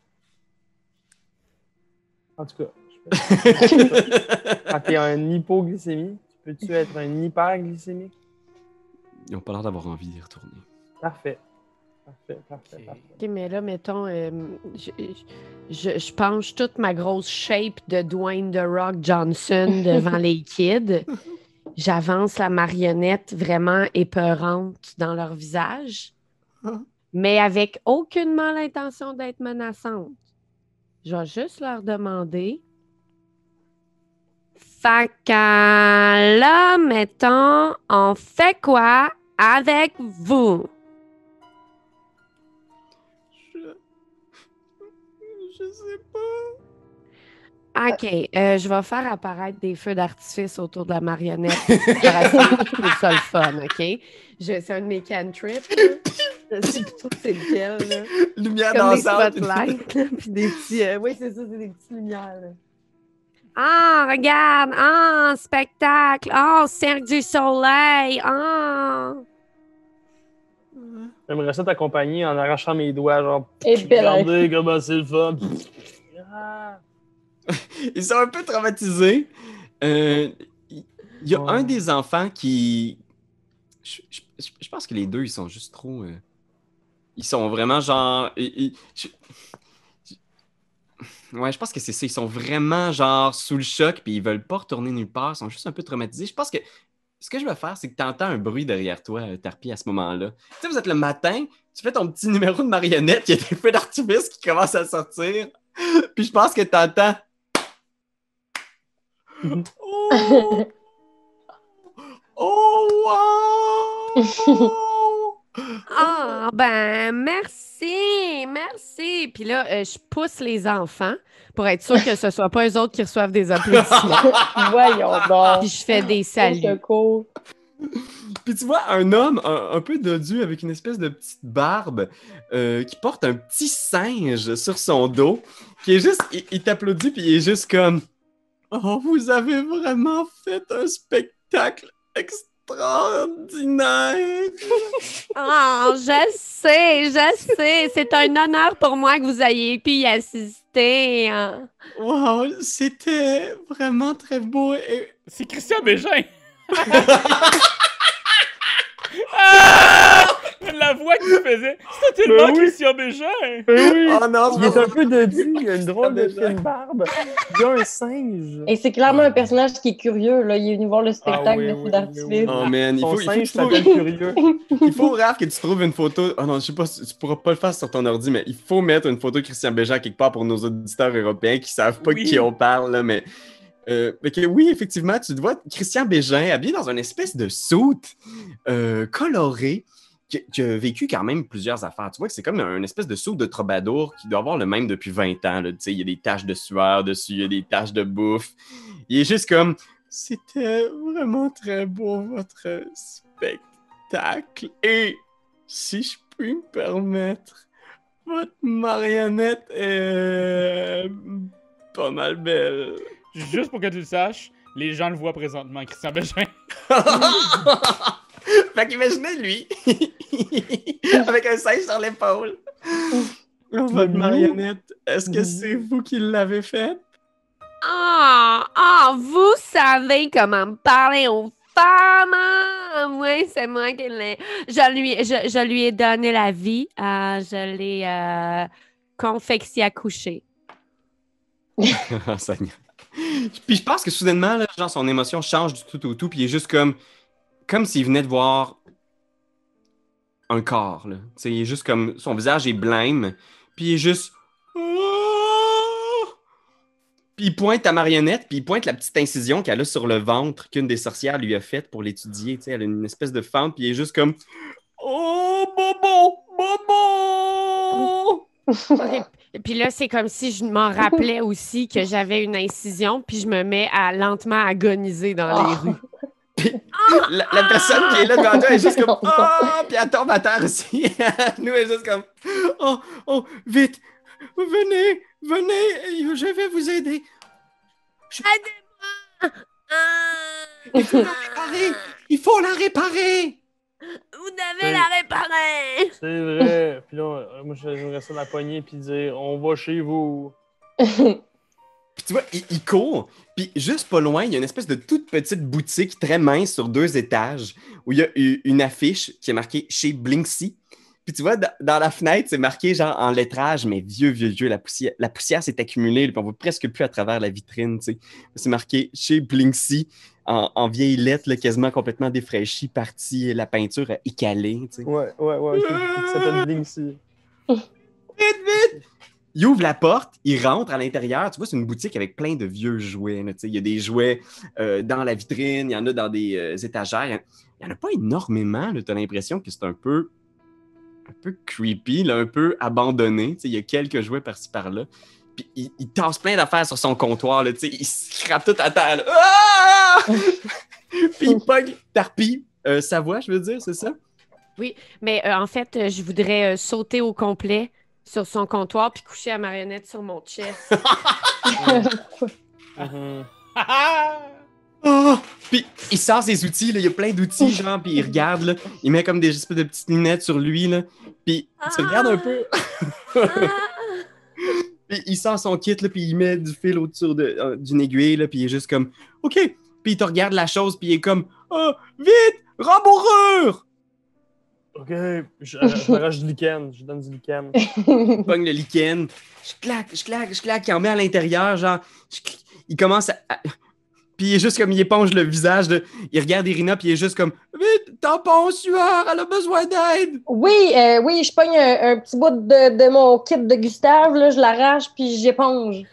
[SPEAKER 2] En tout cas, je- quand tu es un hypoglycémie, tu peux-tu être un hyperglycémique?
[SPEAKER 1] Ils ont pas l'air d'avoir envie d'y retourner.
[SPEAKER 2] Parfait. Parfait, parfait,
[SPEAKER 4] Ok.
[SPEAKER 2] parfait.
[SPEAKER 3] Ok, mais là, mettons, euh, je, je, je penche toute ma grosse shape de Dwayne The Rock Johnson devant les kids. J'avance la marionnette vraiment épeurante dans leur visage, mais avec aucunement l'intention d'être menaçante. Je vais juste leur demander. Fait que là, mettons, on fait quoi avec vous?
[SPEAKER 1] Je... Je sais pas.
[SPEAKER 3] OK, euh, je vais faire apparaître des feux d'artifice autour de la marionnette. Je trouve ça le fun, OK? C'est un de mes cantrips. sais plutôt c'est lequel. Là?
[SPEAKER 1] Lumière
[SPEAKER 3] Comme des
[SPEAKER 1] dansante.
[SPEAKER 3] spotlights. là, Puis des petits. euh, oui, c'est ça, c'est des petites lumières. là. Ah, regarde! Ah, spectacle! Ah, Cirque du Soleil! Ah!
[SPEAKER 2] J'aimerais ça t'accompagner en arrachant mes doigts, genre,
[SPEAKER 5] Et
[SPEAKER 2] regardez comment c'est le fun. Ah.
[SPEAKER 1] Ils sont un peu traumatisés. Euh, Il y a
[SPEAKER 2] Ouais.
[SPEAKER 1] un des enfants qui. Je, je- je- je pense que les deux, ils sont juste trop. euh, Ils sont vraiment genre. ils- ils- Ouais, je pense que c'est ça. Ils sont vraiment genre sous le choc, puis ils veulent pas retourner nulle part. Ils sont juste un peu traumatisés. Je pense que ce que je vais faire, c'est que tu entends un bruit derrière toi, euh, Tarpi, à ce moment-là. Tu sais, vous êtes le matin, tu fais ton petit numéro de marionnette, il y a des feux d'artifice qui commencent à sortir. Puis je pense que tu entends. Oh! Oh, wow!
[SPEAKER 3] Ah, ben, merci, merci. Puis là, euh, je pousse les enfants pour être sûr que ce soit pas eux autres qui reçoivent des applaudissements.
[SPEAKER 5] Voyons donc.
[SPEAKER 3] Puis je fais des saluts.
[SPEAKER 1] Puis tu vois un homme un, un peu dodu avec une espèce de petite barbe euh, qui porte un petit singe sur son dos, qui est juste, il, il t'applaudit puis il est juste comme Oh, vous avez vraiment fait un spectacle extraordinaire!
[SPEAKER 3] Oh, je sais, je sais. C'est un honneur pour moi que vous ayez pu y assister. hein.
[SPEAKER 1] Wow, c'était vraiment très beau et
[SPEAKER 4] C'est Christian Bégin! ah! La voix qui fait faisait. C'était tellement
[SPEAKER 2] Ben oui.
[SPEAKER 4] Christian Bégin!
[SPEAKER 2] Ben oui!
[SPEAKER 1] Oh non,
[SPEAKER 2] Il est un peu dodu, il a une drôle de fine barbe. Il a un singe.
[SPEAKER 5] Et c'est clairement un personnage qui est curieux. Là. Il est venu voir le spectacle
[SPEAKER 2] Ah oui,
[SPEAKER 5] de
[SPEAKER 2] oui,
[SPEAKER 5] feu
[SPEAKER 2] oui,
[SPEAKER 5] d'artifice.
[SPEAKER 1] Oh man, il
[SPEAKER 2] Son
[SPEAKER 1] faut, il faut,
[SPEAKER 2] singe
[SPEAKER 1] que tu trouves-
[SPEAKER 2] s'appelle Curieux.
[SPEAKER 1] il faut, Raph, que tu trouves une photo. Oh non, je sais pas, si- tu pourras pas le faire sur ton ordi, mais il faut mettre une photo de Christian Bégin quelque part pour nos auditeurs européens qui savent pas
[SPEAKER 4] Oui.
[SPEAKER 1] de qui on parle, là, mais. Euh, que oui, effectivement, tu te vois Christian Bégin habillé dans une espèce de soute euh, coloré qui, qui a vécu quand même plusieurs affaires. Tu vois que c'est comme une espèce de soute de troubadour qui doit avoir le même depuis 20 ans. là. Tu sais, il y a des taches de sueur dessus, il y a des taches de bouffe. Il est juste comme c'était vraiment très beau votre spectacle. Et si je puis me permettre, votre marionnette est pas mal belle.
[SPEAKER 4] Juste pour que tu le saches, les gens le voient présentement, Christian Bégin.
[SPEAKER 1] fait qu'imaginez lui, avec un singe sur l'épaule. Votre marionnette, est-ce que c'est vous qui l'avez faite?
[SPEAKER 3] Ah, ah, vous savez comment parler aux femmes. Ah, Oui, c'est moi qui l'ai. Je lui, je, je lui ai donné la vie. Ah, je l'ai euh, confectionné à coucher.
[SPEAKER 1] Seigneur. Puis je pense que soudainement, là, genre, son émotion change du tout au tout, puis il est juste comme, comme s'il venait de voir un corps. Là. Il est juste comme, son visage est blême, puis il est juste. Ah! Puis il pointe ta marionnette, puis il pointe la petite incision qu'elle a sur le ventre qu'une des sorcières lui a faite pour l'étudier. Tu sais, elle a une espèce de fente, puis il est juste comme. Oh, Bobo! Bobo!
[SPEAKER 3] Et puis là, c'est comme si je m'en rappelais aussi que j'avais une incision, puis je me mets à lentement agoniser dans les
[SPEAKER 5] Ah.
[SPEAKER 3] rues.
[SPEAKER 1] La, la personne qui est là devant toi est juste comme Oh! Puis elle tombe à terre aussi. Nous, elle est juste comme Oh, oh, vite, venez, venez, je vais vous aider. Il faut la réparer. Il faut la réparer.
[SPEAKER 3] Vous devez la réparer!
[SPEAKER 2] C'est vrai. Puis là, moi, j'aimerais ça la poigner puis dire on va chez vous.
[SPEAKER 1] Puis tu vois, il, il court. Puis juste pas loin, il y a une espèce de toute petite boutique très mince sur deux étages où il y a une affiche qui est marquée chez Blinksy. Puis tu vois, dans, la fenêtre, c'est marqué genre en lettrage, mais vieux, vieux, vieux, la poussière, la poussière s'est accumulée, puis on voit presque plus à travers la vitrine, tu sais. C'est marqué chez Blinksy en, en vieille lettre, là, quasiment complètement défraîchie, partie, la peinture écalée, tu sais.
[SPEAKER 2] Ouais, ouais, ouais. Qui s'appelle Blinksy.
[SPEAKER 1] Vite, vite! Il ouvre la porte, il rentre à l'intérieur. Tu vois, c'est une boutique avec plein de vieux jouets. il y a des jouets euh, dans la vitrine, il y en a dans des euh, étagères. Il n'y en a pas énormément. Tu as l'impression que c'est un peu, un peu creepy, un peu abandonné. Il y a quelques jouets par-ci par-là. Puis il, tasse plein d'affaires sur son comptoir. Là, il scrape tout à terre. Ah! Puis il pogne Tarpi, euh, sa voix, je veux dire, c'est ça?
[SPEAKER 3] Mais euh, en fait, je voudrais sauter au complet sur son comptoir puis coucher la marionnette sur mon chest.
[SPEAKER 1] Ah! Puis il sort ses outils, là. il y a plein d'outils, genre, puis il regarde, là. il met comme des espèces de petites lunettes sur lui, là. puis il se regarde un peu,
[SPEAKER 3] Ah!
[SPEAKER 1] puis il sort son kit, là, puis il met du fil autour de- euh, d'une aiguille, là, puis il est juste comme, OK, puis il te regarde la chose, puis il est comme, oh, vite, rembourrure!
[SPEAKER 2] Ok, je, je m'arrache du lichen. Je donne du lichen.
[SPEAKER 1] Il pogne le lichen, je claque, je claque, je claque, il en met à l'intérieur, genre, je il commence à... à- Puis il est juste comme, il éponge le visage, de... il regarde Irina, puis il est juste comme, vite, tampon, sueur, elle a besoin d'aide!
[SPEAKER 5] Oui, euh, oui, je pogne un, un petit bout de, de mon kit de Gustave, là, je l'arrache puis j'éponge.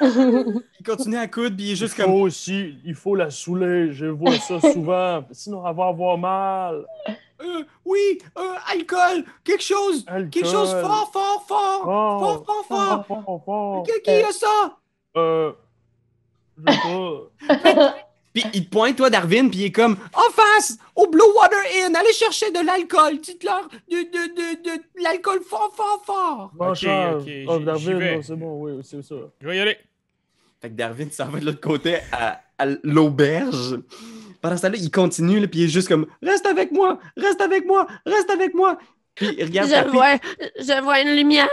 [SPEAKER 1] Il continue à coudre, puis il est juste
[SPEAKER 2] Il
[SPEAKER 1] comme.
[SPEAKER 2] faut aussi, il faut la saouler. Je vois ça souvent. Sinon, elle va avoir mal.
[SPEAKER 1] Euh, oui, euh, alcool, quelque chose,
[SPEAKER 2] Alcool.
[SPEAKER 1] quelque chose fort, fort, fort, fort, fort, fort.
[SPEAKER 2] fort, fort, fort.
[SPEAKER 1] Qui, qui a ça?
[SPEAKER 2] Euh, je sais pas.
[SPEAKER 1] Puis il te pointe, toi, Darwin, puis il est comme en face, au Blue Water Inn, allez chercher de l'alcool, dites-leur de, de, de, de, de l'alcool fort, fort, fort.
[SPEAKER 2] Bon, Charles.
[SPEAKER 4] ok, j'y-
[SPEAKER 2] Oh, non, c'est bon, oui, c'est ça.
[SPEAKER 4] Je vais y aller.
[SPEAKER 1] Fait que Darwin s'en va de l'autre côté à, à l'auberge. Pendant ce temps-là, il continue, là, puis il est juste comme Reste avec moi, reste avec moi, reste avec moi. Puis il regarde
[SPEAKER 3] Je vois, je vois une lumière.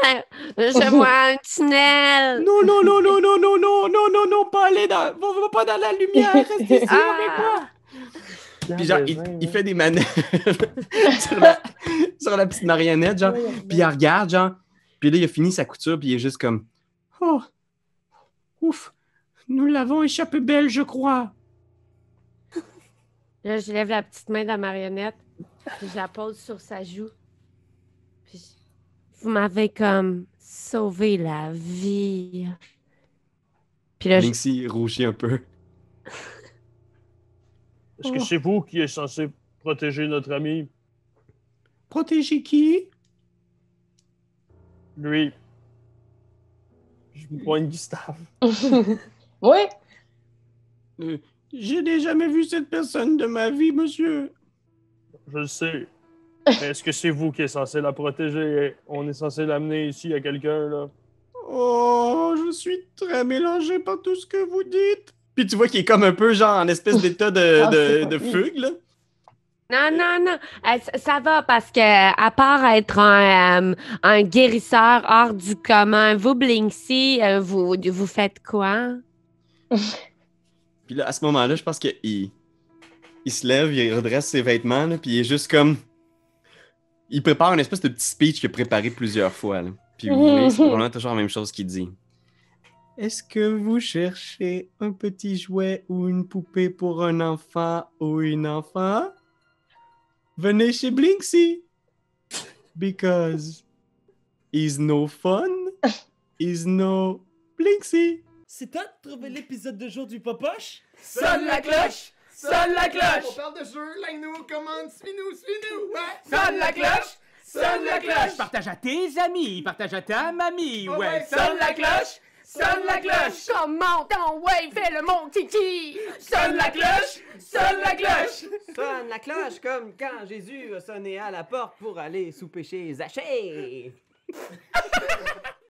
[SPEAKER 3] Je vois un tunnel.
[SPEAKER 1] Non, non, non, non, non, non, non, non, non, non, pas aller dans, pas dans la lumière, reste ici avec moi.
[SPEAKER 3] Ah,
[SPEAKER 1] Puis genre, il, il fait des manœuvres sur, la, sur la petite marionnette, genre. Puis il regarde, genre. Puis là, il a fini sa couture, puis il est juste comme Oh, ouf, nous l'avons échappé belle, je crois.
[SPEAKER 3] Là, je lève la petite main de la marionnette, puis je la pose sur sa joue. Puis je- vous m'avez comme sauvé la vie. Puis là, je-
[SPEAKER 1] Linksy rougit un peu.
[SPEAKER 2] Est-ce que c'est vous qui êtes censé protéger notre ami?
[SPEAKER 1] Protéger qui?
[SPEAKER 2] Lui. Je me pointe Gustave.
[SPEAKER 5] Oui,
[SPEAKER 1] Euh, J'ai déjà jamais vu cette personne de ma vie, monsieur.
[SPEAKER 2] Je le sais. Mais est-ce que c'est vous qui êtes censé la protéger? On est censé l'amener ici à quelqu'un, là.
[SPEAKER 1] Oh, je suis très mélangé par tout ce que vous dites. Puis tu vois qu'il est comme un peu genre en espèce d'état de,
[SPEAKER 5] Ah,
[SPEAKER 1] de,
[SPEAKER 5] pas-
[SPEAKER 1] fugue, là.
[SPEAKER 3] Non, non, non. Euh, ça- ça va parce que, à part être un, euh, un guérisseur hors du commun, vous, Blinksy, euh, vous, vous faites quoi?
[SPEAKER 1] Puis là, à ce moment-là, je pense qu'il il se lève, il redresse ses vêtements, là, puis il est juste comme. Il prépare une espèce de petit speech qu'il a préparé plusieurs fois. Là. Puis vous voyez, c'est probablement toujours la même chose qu'il dit. Est-ce que vous cherchez un petit jouet ou une poupée pour un enfant ou une enfant? Venez chez Blinksy. Because he's no fun, he's no Blinksy.
[SPEAKER 7] C'est toi de trouver l'épisode de jour du Popoche?
[SPEAKER 8] Sonne la cloche! Sonne la
[SPEAKER 9] On
[SPEAKER 8] cloche!
[SPEAKER 9] parle de jeu, like-nous, commande, suis-nous, suis-nous! Ouais!
[SPEAKER 8] Sonne la cloche! Sonne la cloche!
[SPEAKER 7] Partage à tes amis, partage à ta mamie,
[SPEAKER 9] Ouais, ouais,
[SPEAKER 8] Sonne la cloche! Sonne la cloche!
[SPEAKER 6] Comment ton ouais, fais le mon titi!
[SPEAKER 8] Sonne la cloche! Sonne la cloche!
[SPEAKER 10] Sonne la cloche comme quand Jésus a sonné à la porte pour aller souper chez Zachée.